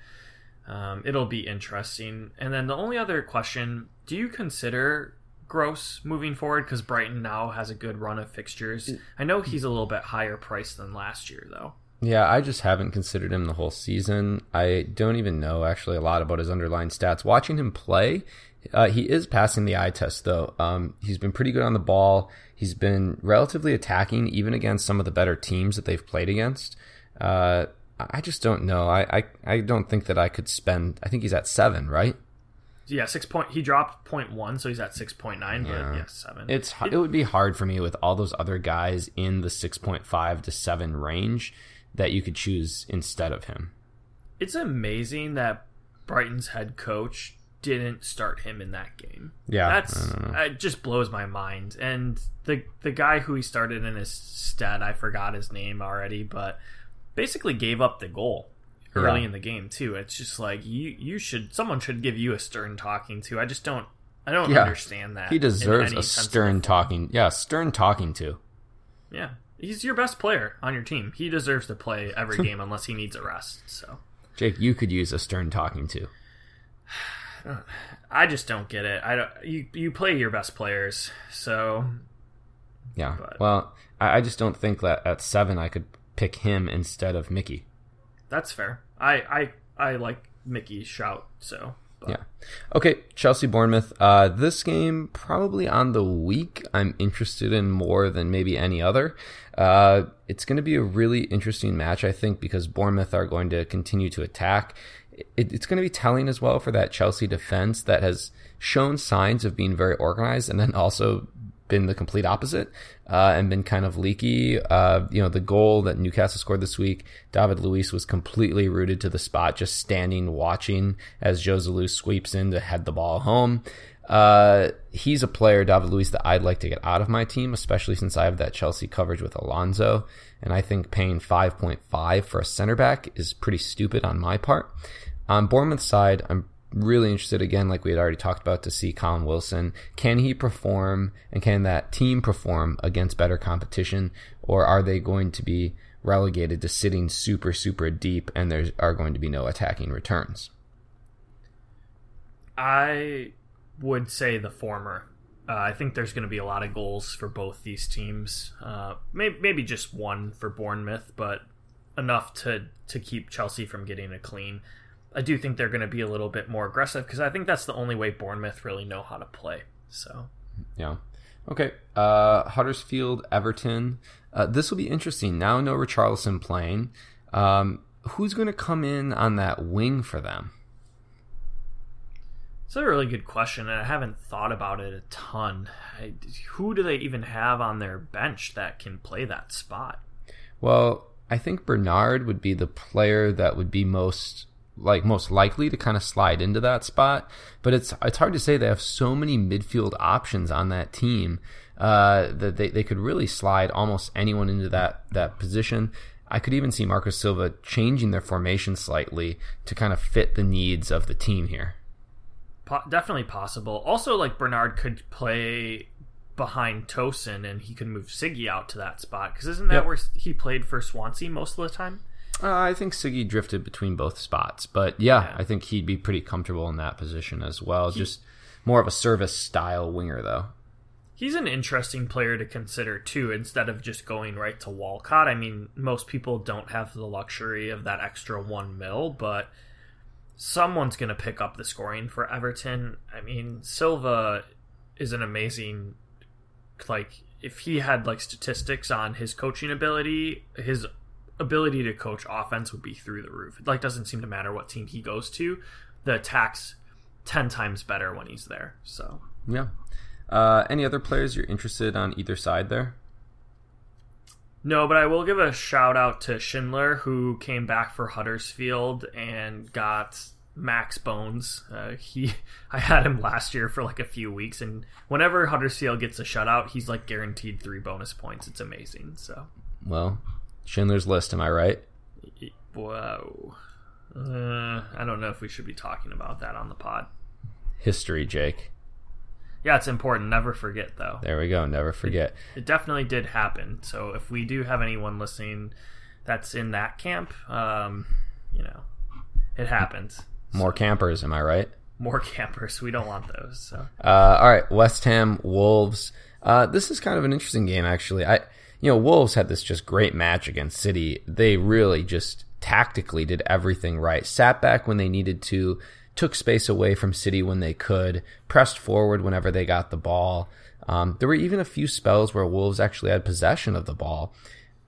S2: Um, it'll be interesting. And then the only other question do you consider Gross moving forward? Because Brighton now has a good run of fixtures. I know he's a little bit higher priced than last year though.
S1: Yeah, I just haven't considered him the whole season. I don't even know actually a lot about his underlying stats. Watching him play, uh, he is passing the eye test, though. Um, he's been pretty good on the ball. He's been relatively attacking, even against some of the better teams that they've played against. Uh, I just don't know. I, I, I don't think that I could spend. I think he's at seven, right?
S2: Yeah, six point. He dropped point one, so he's at six point nine. Yeah. But yeah, seven.
S1: It's it, it would be hard for me with all those other guys in the six point five to seven range that you could choose instead of him.
S2: It's amazing that Brighton's head coach didn't start him in that game.
S1: Yeah,
S2: that's it just blows my mind. And the the guy who he started in his stead, I forgot his name already, but basically gave up the goal early yeah. in the game too. It's just like you you should someone should give you a stern talking to. I just don't I don't yeah. understand that.
S1: He deserves a stern talking. Yeah, stern talking to.
S2: Yeah. He's your best player on your team. He deserves to play every game unless he needs a rest. So
S1: Jake, you could use a stern talking to.
S2: I just don't get it. I don't. You you play your best players, so
S1: yeah. But. Well, I, I just don't think that at seven I could pick him instead of Mickey.
S2: That's fair. I I I like Mickey's shout. So
S1: but. yeah. Okay, Chelsea Bournemouth. Uh, this game probably on the week I'm interested in more than maybe any other. Uh, it's going to be a really interesting match, I think, because Bournemouth are going to continue to attack it, it's going to be telling as well for that Chelsea defense that has shown signs of being very organized and then also been the complete opposite uh, and been kind of leaky. Uh, you know, the goal that Newcastle scored this week, David Luiz was completely rooted to the spot, just standing watching as Joselu sweeps in to head the ball home. Uh, he's a player, David Luiz, that I'd like to get out of my team, especially since I have that Chelsea coverage with Alonso. And I think paying 5.5 for a center back is pretty stupid on my part. On Bournemouth's side, I'm really interested again, like we had already talked about, to see Callum Wilson. Can he perform and can that team perform against better competition, or are they going to be relegated to sitting super, super deep and there are going to be no attacking returns?
S2: I would say the former. Uh, I think there's going to be a lot of goals for both these teams. Uh, maybe, maybe just one for Bournemouth, but enough to to keep Chelsea from getting a clean. I do think they're going to be a little bit more aggressive because I think that's the only way Bournemouth really know how to play. So,
S1: yeah. Okay. Uh, Huddersfield, Everton. Uh, this will be interesting. Now, no Richarlison playing. Um, who's going to come in on that wing for them?
S2: It's a really good question, and I haven't thought about it a ton. I, who do they even have on their bench that can play that spot?
S1: Well, I think Bernard would be the player that would be most like most likely to kind of slide into that spot. But it's it's hard to say they have so many midfield options on that team uh, that they, they could really slide almost anyone into that that position. I could even see Marco Silva changing their formation slightly to kind of fit the needs of the team here.
S2: Po- definitely possible. Also, like Bernard could play behind Tosun and he could move Siggy out to that spot because isn't that yep. where he played for Swansea most of the time?
S1: Uh, I think Siggy drifted between both spots, but yeah,
S2: Yeah.
S1: I think he'd be pretty comfortable in that position as well. Just more of a service style winger, though.
S2: He's an interesting player to consider too, instead of just going right to Walcott. I mean, most people don't have the luxury of that extra one mil, but someone's going to pick up the scoring for Everton. I mean, Silva is an amazing, like, if he had like statistics on his coaching ability, his ability to coach offense would be through the roof. It like doesn't seem to matter what team he goes to, the attack's ten times better when he's there. So
S1: Yeah. Uh, any other players you're interested on either side there?
S2: No, but I will give a shout out to Schindler, who came back for Huddersfield and got max bones. Uh, he, I had him last year for like a few weeks, and whenever Huddersfield gets a shutout, he's like guaranteed three bonus points. It's amazing. So,
S1: Well, Schindler's List, am I right?
S2: whoa. Uh, I don't know if we should be talking about that on the pod.
S1: History, Jake.
S2: Yeah, it's important. Never forget, though.
S1: There we go. Never forget.
S2: It definitely did happen. So if we do have anyone listening that's in that camp, um, you know, it happens.
S1: More campers, am I right?
S2: More campers. We don't want those. So
S1: Uh, all right, West Ham Wolves. Uh, this is kind of an interesting game, actually. I, you know, Wolves had this just great match against City. They really just tactically did everything right. Sat back when they needed to, took space away from City when they could, pressed forward whenever they got the ball. Um, there were even a few spells where Wolves actually had possession of the ball.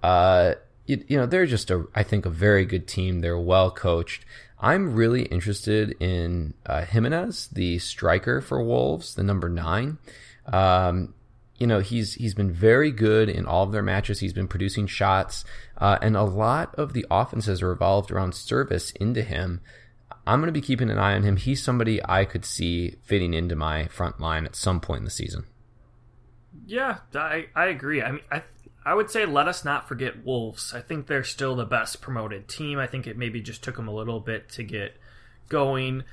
S1: Uh, you, you know, they're just a, I think, a very good team. They're well coached. I'm really interested in uh, Jimenez, the striker for Wolves, the number nine. Um, you know, he's he's been very good in all of their matches. He's been producing shots, uh, and a lot of the offenses are revolved around service into him. I'm going to be keeping an eye on him. He's somebody I could see fitting into my front line at some point in the season.
S2: yeah, I I agree. I mean, I I would say let us not forget Wolves. I think they're still the best promoted team. I think it maybe just took them a little bit to get going.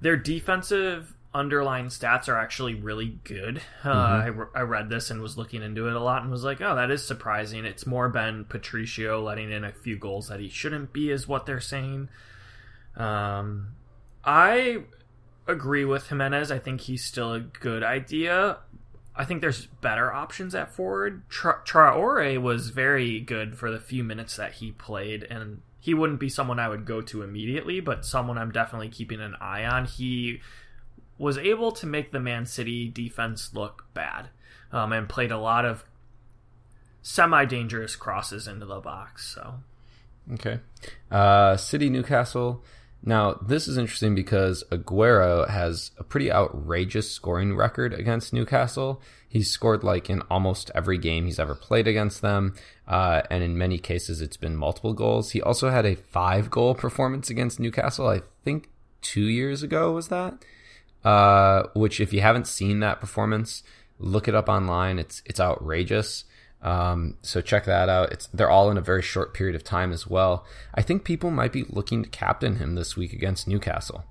S2: Their defensive underlying stats are actually really good. Uh, I, re- I read this and was looking into it a lot and was like, oh, that is surprising. It's more been Patricio letting in a few goals that he shouldn't be, is what they're saying. Um, I agree with Jimenez. I think he's still a good idea. I think there's better options at forward. Tra- Traore was very good for the few minutes that he played, and he wouldn't be someone I would go to immediately, but someone I'm definitely keeping an eye on. He was able to make the Man City defense look bad, um, and played a lot of semi-dangerous crosses into the box. So
S1: Okay. Uh, City Newcastle. Now, this is interesting because Aguero has a pretty outrageous scoring record against Newcastle. He's scored like in almost every game he's ever played against them, uh, and in many cases it's been multiple goals. He also had a five goal performance against Newcastle, I think two years ago, was that? Uh, which, if you haven't seen that performance, look it up online. It's it's outrageous. Um, so check that out. It's they're all in a very short period of time as well. I think people might be looking to captain him this week against Newcastle.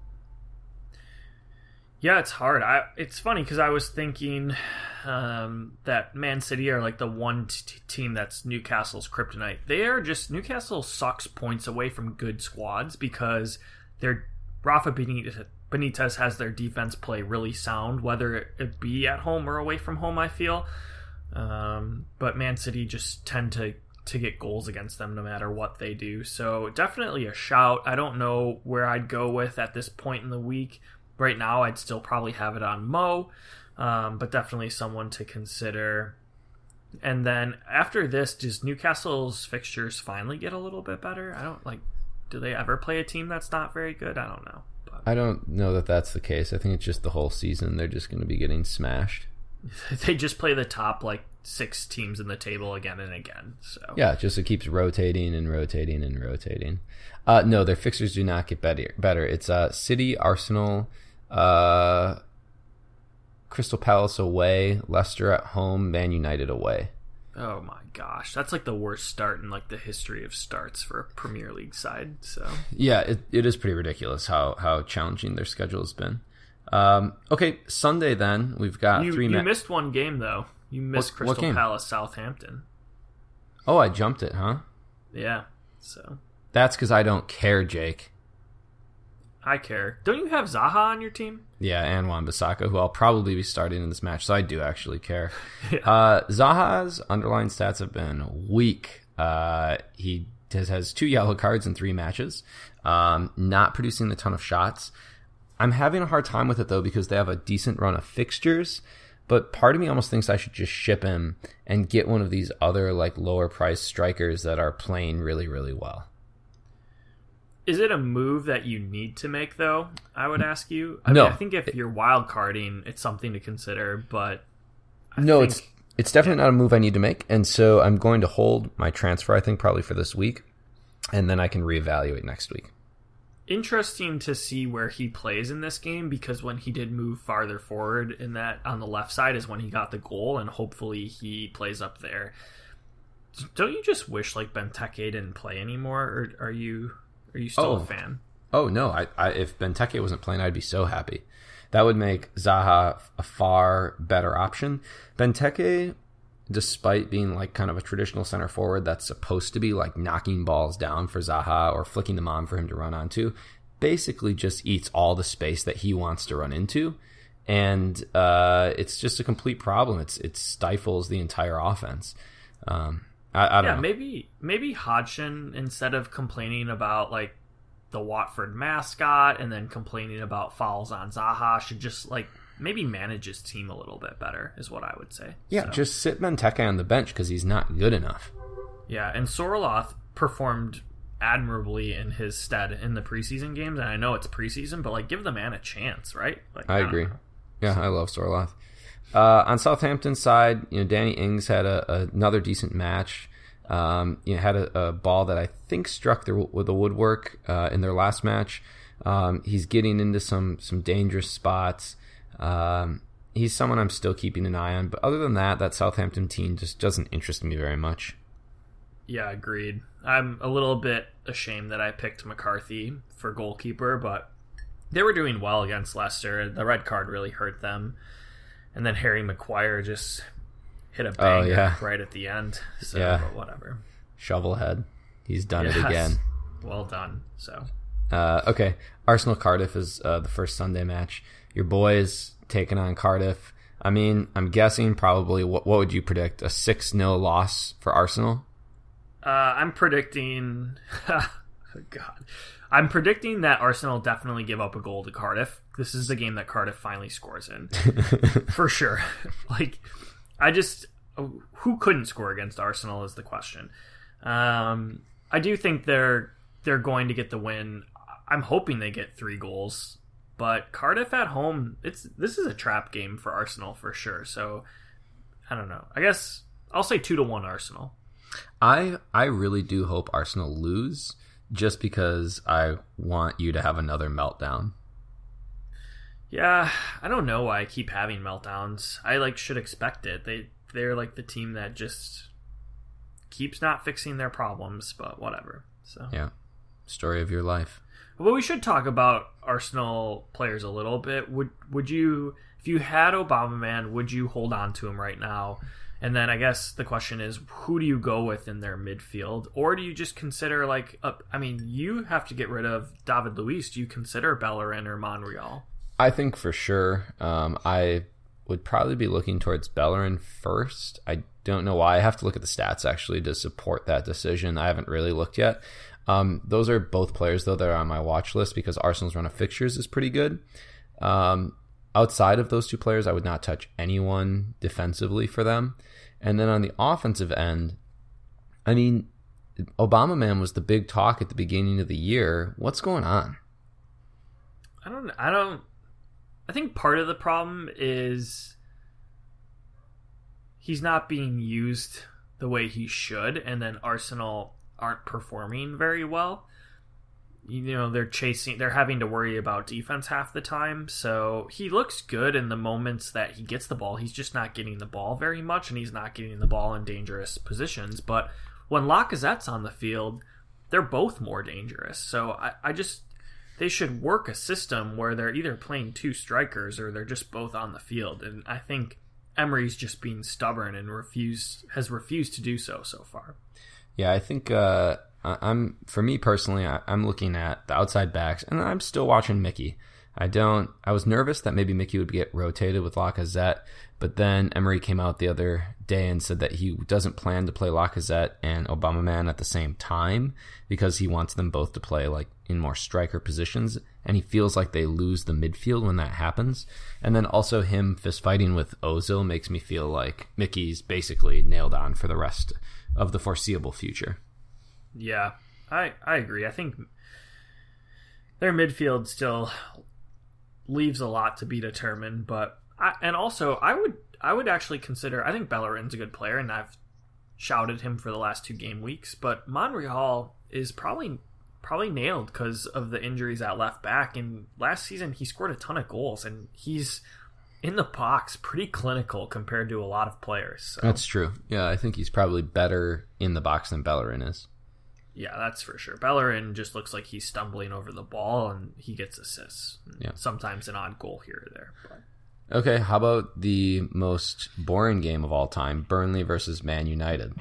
S2: Yeah, it's hard. I it's funny because I was thinking um, that Man City are like the one t- team that's Newcastle's kryptonite. They are just Newcastle sucks points away from good squads because they're Rafa Benitez, Benitez has their defense play really sound, whether it be at home or away from home. I feel, um, but Man City just tend to to get goals against them no matter what they do. So definitely a shout. I don't know where I'd go with at this point in the week. Right now, I'd still probably have it on Mo, um, but definitely someone to consider. And then after this, does Newcastle's fixtures finally get a little bit better? I don't like. Do they ever play a team that's not very good? I don't know.
S1: I don't know that that's the case. I think it's just the whole season they're just going to be getting smashed.
S2: they just play the top like six teams in the table again and again. So
S1: Yeah, just it keeps rotating and rotating and rotating. Uh, no, their fixtures do not get better. Better. It's uh, City, Arsenal, uh, Crystal Palace away, Leicester at home, Man United away.
S2: Oh my gosh, that's like the worst start in like the history of starts for a Premier League side. So
S1: Yeah, it, it is pretty ridiculous how how challenging their schedule has been. Um, okay, Sunday then we've got
S2: you,
S1: three.
S2: you
S1: ma-
S2: missed one game though. You missed
S1: What- what
S2: Crystal
S1: game?
S2: Palace Southampton.
S1: oh, I jumped it, huh?
S2: Yeah. So
S1: That's because I don't care, Jake.
S2: I care. Don't you have Zaha on your team?
S1: Yeah, and Wan Bissaka, who I'll probably be starting in this match, so I do actually care. yeah. uh, Zaha's underlying stats have been weak. Uh, he has, has two yellow cards in three matches, um, not producing a ton of shots. I'm having a hard time with it though because they have a decent run of fixtures, but part of me almost thinks I should just ship him and get one of these other like lower price strikers that are playing really really well.
S2: Is it a move that you need to make though? I would ask you. I
S1: no,
S2: mean, I think if you're wild carding, it's something to consider, but
S1: I no, think... it's it's definitely not a move I need to make, and so I'm going to hold my transfer. I think probably for this week, and then I can reevaluate next week
S2: interesting to see where he plays in this game because when he did move farther forward in that on the left side is when he got the goal and hopefully he plays up there. Don't you just wish like Benteke didn't play anymore or are you are you still
S1: oh.
S2: a fan?
S1: Oh no, I, I if Benteke wasn't playing I'd be so happy. That would make Zaha a far better option. Benteke despite being like kind of a traditional center forward that's supposed to be like knocking balls down for Zaha or flicking them on for him to run onto, basically just eats all the space that he wants to run into. And uh, it's just a complete problem. It's it stifles the entire offense. Um, I, I, don't
S2: yeah,
S1: know.
S2: maybe maybe Hodgson instead of complaining about like the Watford mascot and then complaining about fouls on Zaha should just like maybe manage his team a little bit better, is what I would say.
S1: Yeah, so. just sit Benteke on the bench because he's not good enough.
S2: Yeah, and Sorloth performed admirably in his stead in the preseason games, and I know it's preseason, but like give the man a chance, right? Like,
S1: I, I agree. Know. Yeah, I love Sorloth. Uh, on Southampton's side, you know, Danny Ings had a, another decent match. Um, you know, had a, a, ball that I think struck the, the woodwork uh, in their last match. Um, he's getting into some some dangerous spots. Um, he's someone I'm still keeping an eye on, but other than that, that Southampton team just doesn't interest me very much.
S2: Yeah, agreed. I'm a little bit ashamed that I picked McCarthy for goalkeeper, but they were doing well against Leicester. The red card really hurt them, and then Harry Maguire just hit a bang oh, yeah. right at the end. So yeah. whatever.
S1: Shovelhead. He's done yes. it again.
S2: Well done. So.
S1: Uh, okay, Arsenal Cardiff is uh, the first Sunday match your boys taking on Cardiff. I mean, I'm guessing probably what what would you predict? A 6 0 loss for Arsenal?
S2: Uh, I'm predicting. oh God. I'm predicting that Arsenal definitely give up a goal to Cardiff. This is the game that Cardiff finally scores in. for sure. like, I just. Who couldn't score against Arsenal is the question. Um, I do think they're they're going to get the win. I'm hoping they get three goals. But Cardiff at home, it's this is a trap game for Arsenal for sure. So I don't know. I guess I'll say two to one Arsenal.
S1: I I really do hope Arsenal lose just because I want you to have another meltdown.
S2: Yeah, I don't know why I keep having meltdowns. I like should expect it. They they're like the team that just keeps not fixing their problems, but whatever. So
S1: Yeah. Story of your life.
S2: But we should talk about Arsenal players a little bit. Would would you, if you had Aubameyang, would you hold on to him right now? And then I guess the question is, who do you go with in their midfield, or do you just consider like, I mean, you have to get rid of David Luiz. Do you consider Bellerin or Monreal?
S1: I think for sure. Um, I would probably be looking towards Bellerin first. I don't know why. I have to look at the stats actually to support that decision. I haven't really looked yet. Um, those are both players though that are on my watch list because Arsenal's run of fixtures is pretty good. Um, outside of those two players, I would not touch anyone defensively for them. And then on the offensive end, I mean, Aubameyang was the big talk at the beginning of the year. What's going on?
S2: I don't. I don't. I think part of the problem is he's not being used the way he should, and then Arsenal aren't performing very well. You know, they're chasing, they're having to worry about defense half the time. So he looks good in the moments that he gets the ball. He's just not getting the ball very much, and he's not getting the ball in dangerous positions. But when Lacazette's on the field, they're both more dangerous. So I, I just, they should work a system where they're either playing two strikers or they're just both on the field. And I think Emery's just being stubborn and refused has refused to do so so far.
S1: Yeah, I think uh, I'm for me personally, I, I'm looking at the outside backs, and I'm still watching Mickey. I don't. I was nervous that maybe Mickey would get rotated with Lacazette, but then Emery came out the other day and said that he doesn't plan to play Lacazette and Aubameyang at the same time because he wants them both to play like in more striker positions, and he feels like they lose the midfield when that happens. And then also him fist fighting with Ozil makes me feel like Mickey's basically nailed on for the rest of the foreseeable future.
S2: Yeah, I I agree. I think their midfield still leaves a lot to be determined, but I, and also I would I would actually consider I think Bellerin's a good player and I've shouted him for the last two game weeks, but Monreal is probably probably nailed because of the injuries at left back. And last season he scored a ton of goals and he's in the box pretty clinical compared to a lot of players. So.
S1: That's true. Yeah, I think he's probably better in the box than Bellerin is.
S2: Yeah, that's for sure. Bellerin just looks like he's stumbling over the ball and he gets assists.
S1: Yeah.
S2: Sometimes an odd goal here or there. But.
S1: Okay, how about the most boring game of all time, Burnley versus Man United?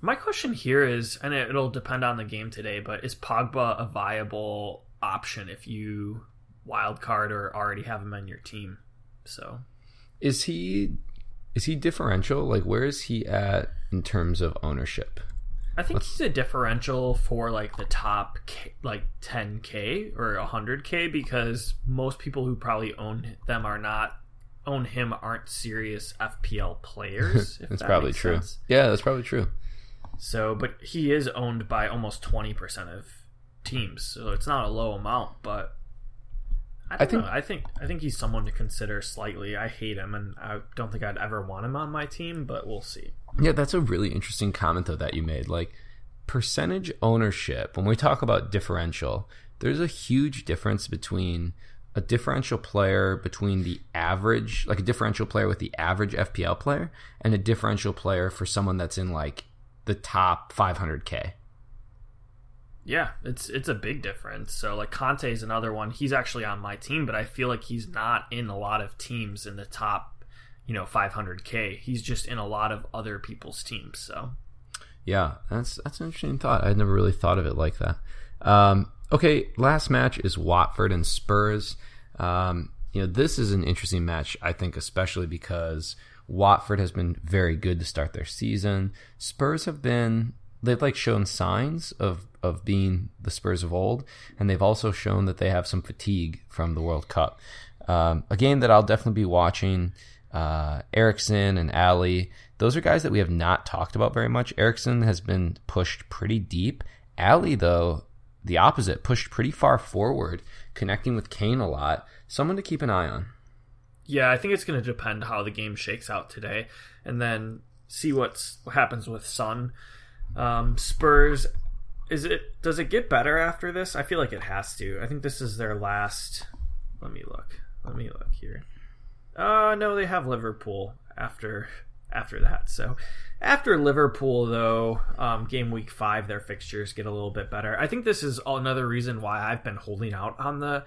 S2: My question here is, and it'll depend on the game today, but is Pogba a viable option if you wild card or already have him on your team? So,
S1: is he is he differential? Like, where is he at in terms of ownership?
S2: I think he's a differential for like the top K, like 10k or 100k because most people who probably own them are not own him aren't serious FPL players.
S1: that's that probably true. Sense. Yeah, that's probably true.
S2: So, but he is owned by almost 20% of teams, so it's not a low amount, but I, I think know. I think I think he's someone to consider slightly. I hate him, and I don't think I'd ever want him on my team, but we'll see.
S1: Yeah, that's a really interesting comment though that you made. Like percentage ownership. When we talk about differential, there's a huge difference between a differential player between the average, like a differential player with the average FPL player, and a differential player for someone that's in like the top 500k.
S2: Yeah, it's it's a big difference. So like Kanté is another one. He's actually on my team, but I feel like he's not in a lot of teams in the top, you know, 500k. He's just in a lot of other people's teams. So
S1: yeah, that's that's an interesting thought. I'd never really thought of it like that. Um, okay, last match is Watford and Spurs. Um, you know, this is an interesting match, I think, especially because Watford has been very good to start their season. Spurs have been they've like shown signs of of being the Spurs of old, and they've also shown that they have some fatigue from the World Cup. Um, a game that I'll definitely be watching. Uh, Eriksen and Alli, those are guys that we have not talked about very much. Eriksen has been pushed pretty deep. Alli, though, the opposite, pushed pretty far forward, connecting with Kane a lot. Someone to keep an eye on.
S2: Yeah, I think it's going to depend how the game shakes out today, and then see what's what happens with Son. Um, Spurs, is it does it get better after this? I feel like it has to. I think this is their last. Let me look. Let me look here. Uh no, they have Liverpool after after that. So after Liverpool, though, um, game week five, their fixtures get a little bit better. I think this is another reason why I've been holding out on the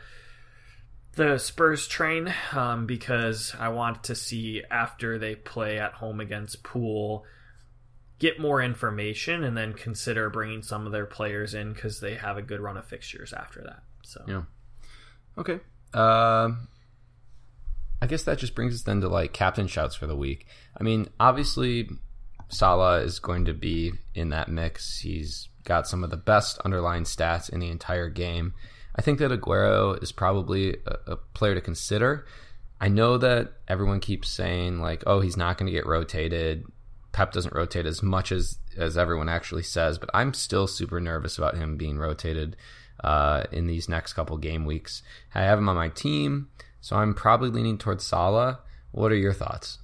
S2: the Spurs train um, because I want to see after they play at home against Pool get more information and then consider bringing some of their players in because they have a good run of fixtures after that. So
S1: yeah, okay. Uh, I guess that just brings us then to like captain shouts for the week. I mean, obviously, Salah is going to be in that mix. He's got some of the best underlying stats in the entire game. I think that Aguero is probably a, a player to consider. I know that everyone keeps saying like, "Oh, he's not going to get rotated." Pep doesn't rotate as much as as everyone actually says, but I'm still super nervous about him being rotated uh, in these next couple game weeks. I have him on my team, so I'm probably leaning towards Salah. What are your thoughts?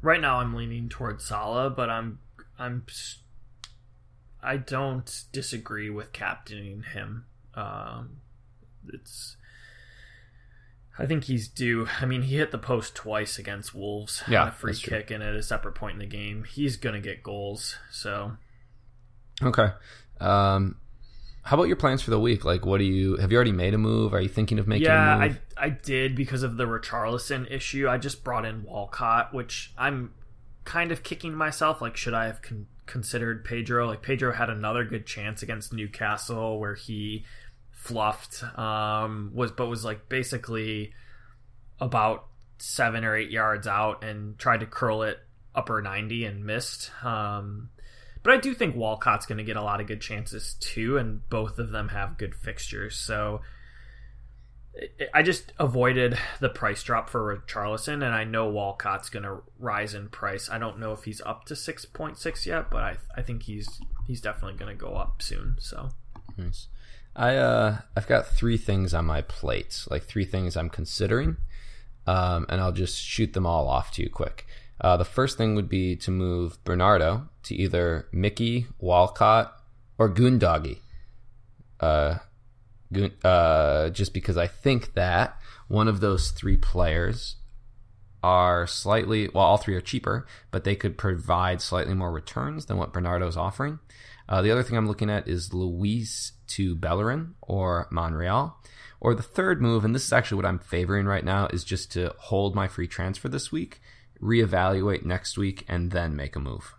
S2: Right now, I'm leaning towards Salah, but I'm I'm I don't disagree with captaining him. Um, it's I think he's due. I mean, he hit the post twice against Wolves yeah, a free kick true. and at a separate point in the game. He's going to get goals. So,
S1: okay. Um, how about your plans for the week? Like, what do you have? You already made a move? Are you thinking of making?
S2: Yeah, I I did because of the Richarlison issue. I just brought in Walcott, which I'm kind of kicking myself. Like, should I have con- considered Pedro. Like Pedro had another good chance against Newcastle where he fluffed, um, was but was like basically about seven or eight yards out and tried to curl it upper 90 and missed. Um, but I do think Walcott's going to get a lot of good chances too, and both of them have good fixtures. So I just avoided the price drop for Charlison, and I know Walcott's going to rise in price. I don't know if he's up to six point six yet, but I I think he's he's definitely going to go up soon. So
S1: nice. I uh I've got three things on my plate, like three things I'm considering, um, and I'll just shoot them all off to you quick. Uh, the first thing would be to move Bernardo to either Mickey, Walcott, or Goondoggy. Uh, uh, just because I think that one of those three players are slightly, well, all three are cheaper, but they could provide slightly more returns than what Bernardo is offering. Uh, the other thing I'm looking at is Luiz to Bellerin or Monreal. Or the third move, and this is actually what I'm favoring right now, is just to hold my free transfer this week, reevaluate next week, and then make a move.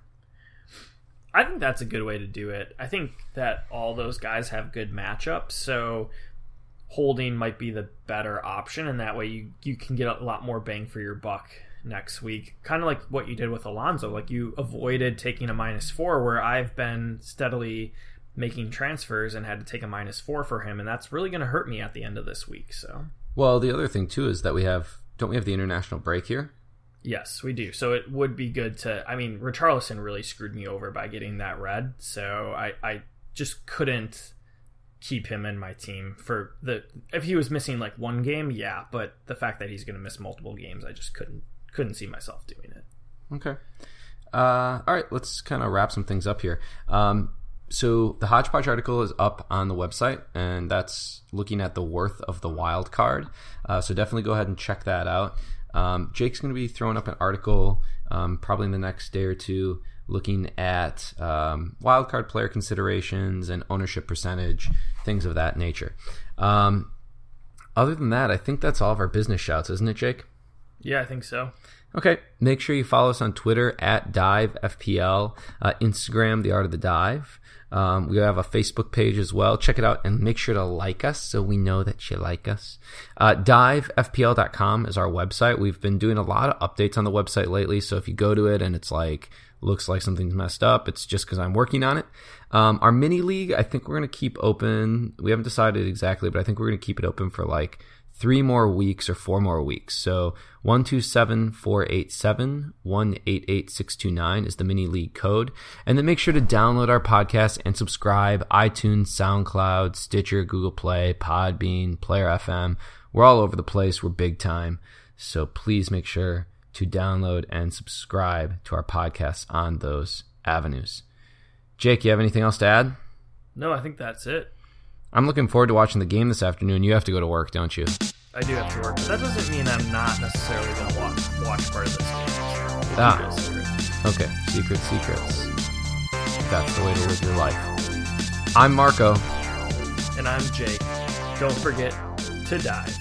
S2: I think that's a good way to do it. I think that all those guys have good matchups, so holding might be the better option, and that way you you can get a lot more bang for your buck next week. Kind of like what you did with Alonso, like you avoided taking a minus four, where I've been steadily making transfers and had to take a minus four for him, and that's really going to hurt me at the end of this week. So,
S1: well, the other thing too is that we have don't we have the international break here?
S2: Yes, we do. So it would be good to. I mean, Richarlison really screwed me over by getting that red. So I, I just couldn't keep him in my team for the. If he was missing like one game, yeah. But the fact that he's going to miss multiple games, I just couldn't couldn't see myself doing it.
S1: Okay. Uh, all right, let's kind of wrap some things up here. Um, so the hodgepodge article is up on the website, and that's looking at the worth of the wild card. Uh, so definitely go ahead and check that out. Um, Jake's going to be throwing up an article um, probably in the next day or two looking at um, wildcard player considerations and ownership percentage, things of that nature. Um, other than that, I think that's all of our business shouts, isn't it, Jake?
S2: Yeah, I think so.
S1: Okay, make sure you follow us on Twitter at DiveFPL, uh, Instagram, The Art of the Dive. Um, we have a Facebook page as well. Check it out and make sure to like us so we know that you like us. Uh, DiveFPL.com is our website. We've been doing a lot of updates on the website lately. So if you go to it and it's like, looks like something's messed up, it's just because I'm working on it. Um, our mini league, I think we're going to keep open. We haven't decided exactly, but I think we're going to keep it open for like three more weeks or four more weeks. So 127487 188629 is the mini league code. And then make sure to download our podcast and subscribe iTunes, SoundCloud, Stitcher, Google Play, Podbean, Player FM. We're all over the place. We're big time. So please make sure to download and subscribe to our podcast on those avenues. Jake, you have anything else to add?
S2: No, I think that's it.
S1: I'm looking forward to watching the game this afternoon. You have to go to work, don't you?
S2: I do have to work, but that doesn't mean I'm not necessarily going to watch watch part of this game.
S1: Ah, okay. Secret secrets. That's the way to live your life. I'm Marco.
S2: And I'm Jake. Don't forget to dive.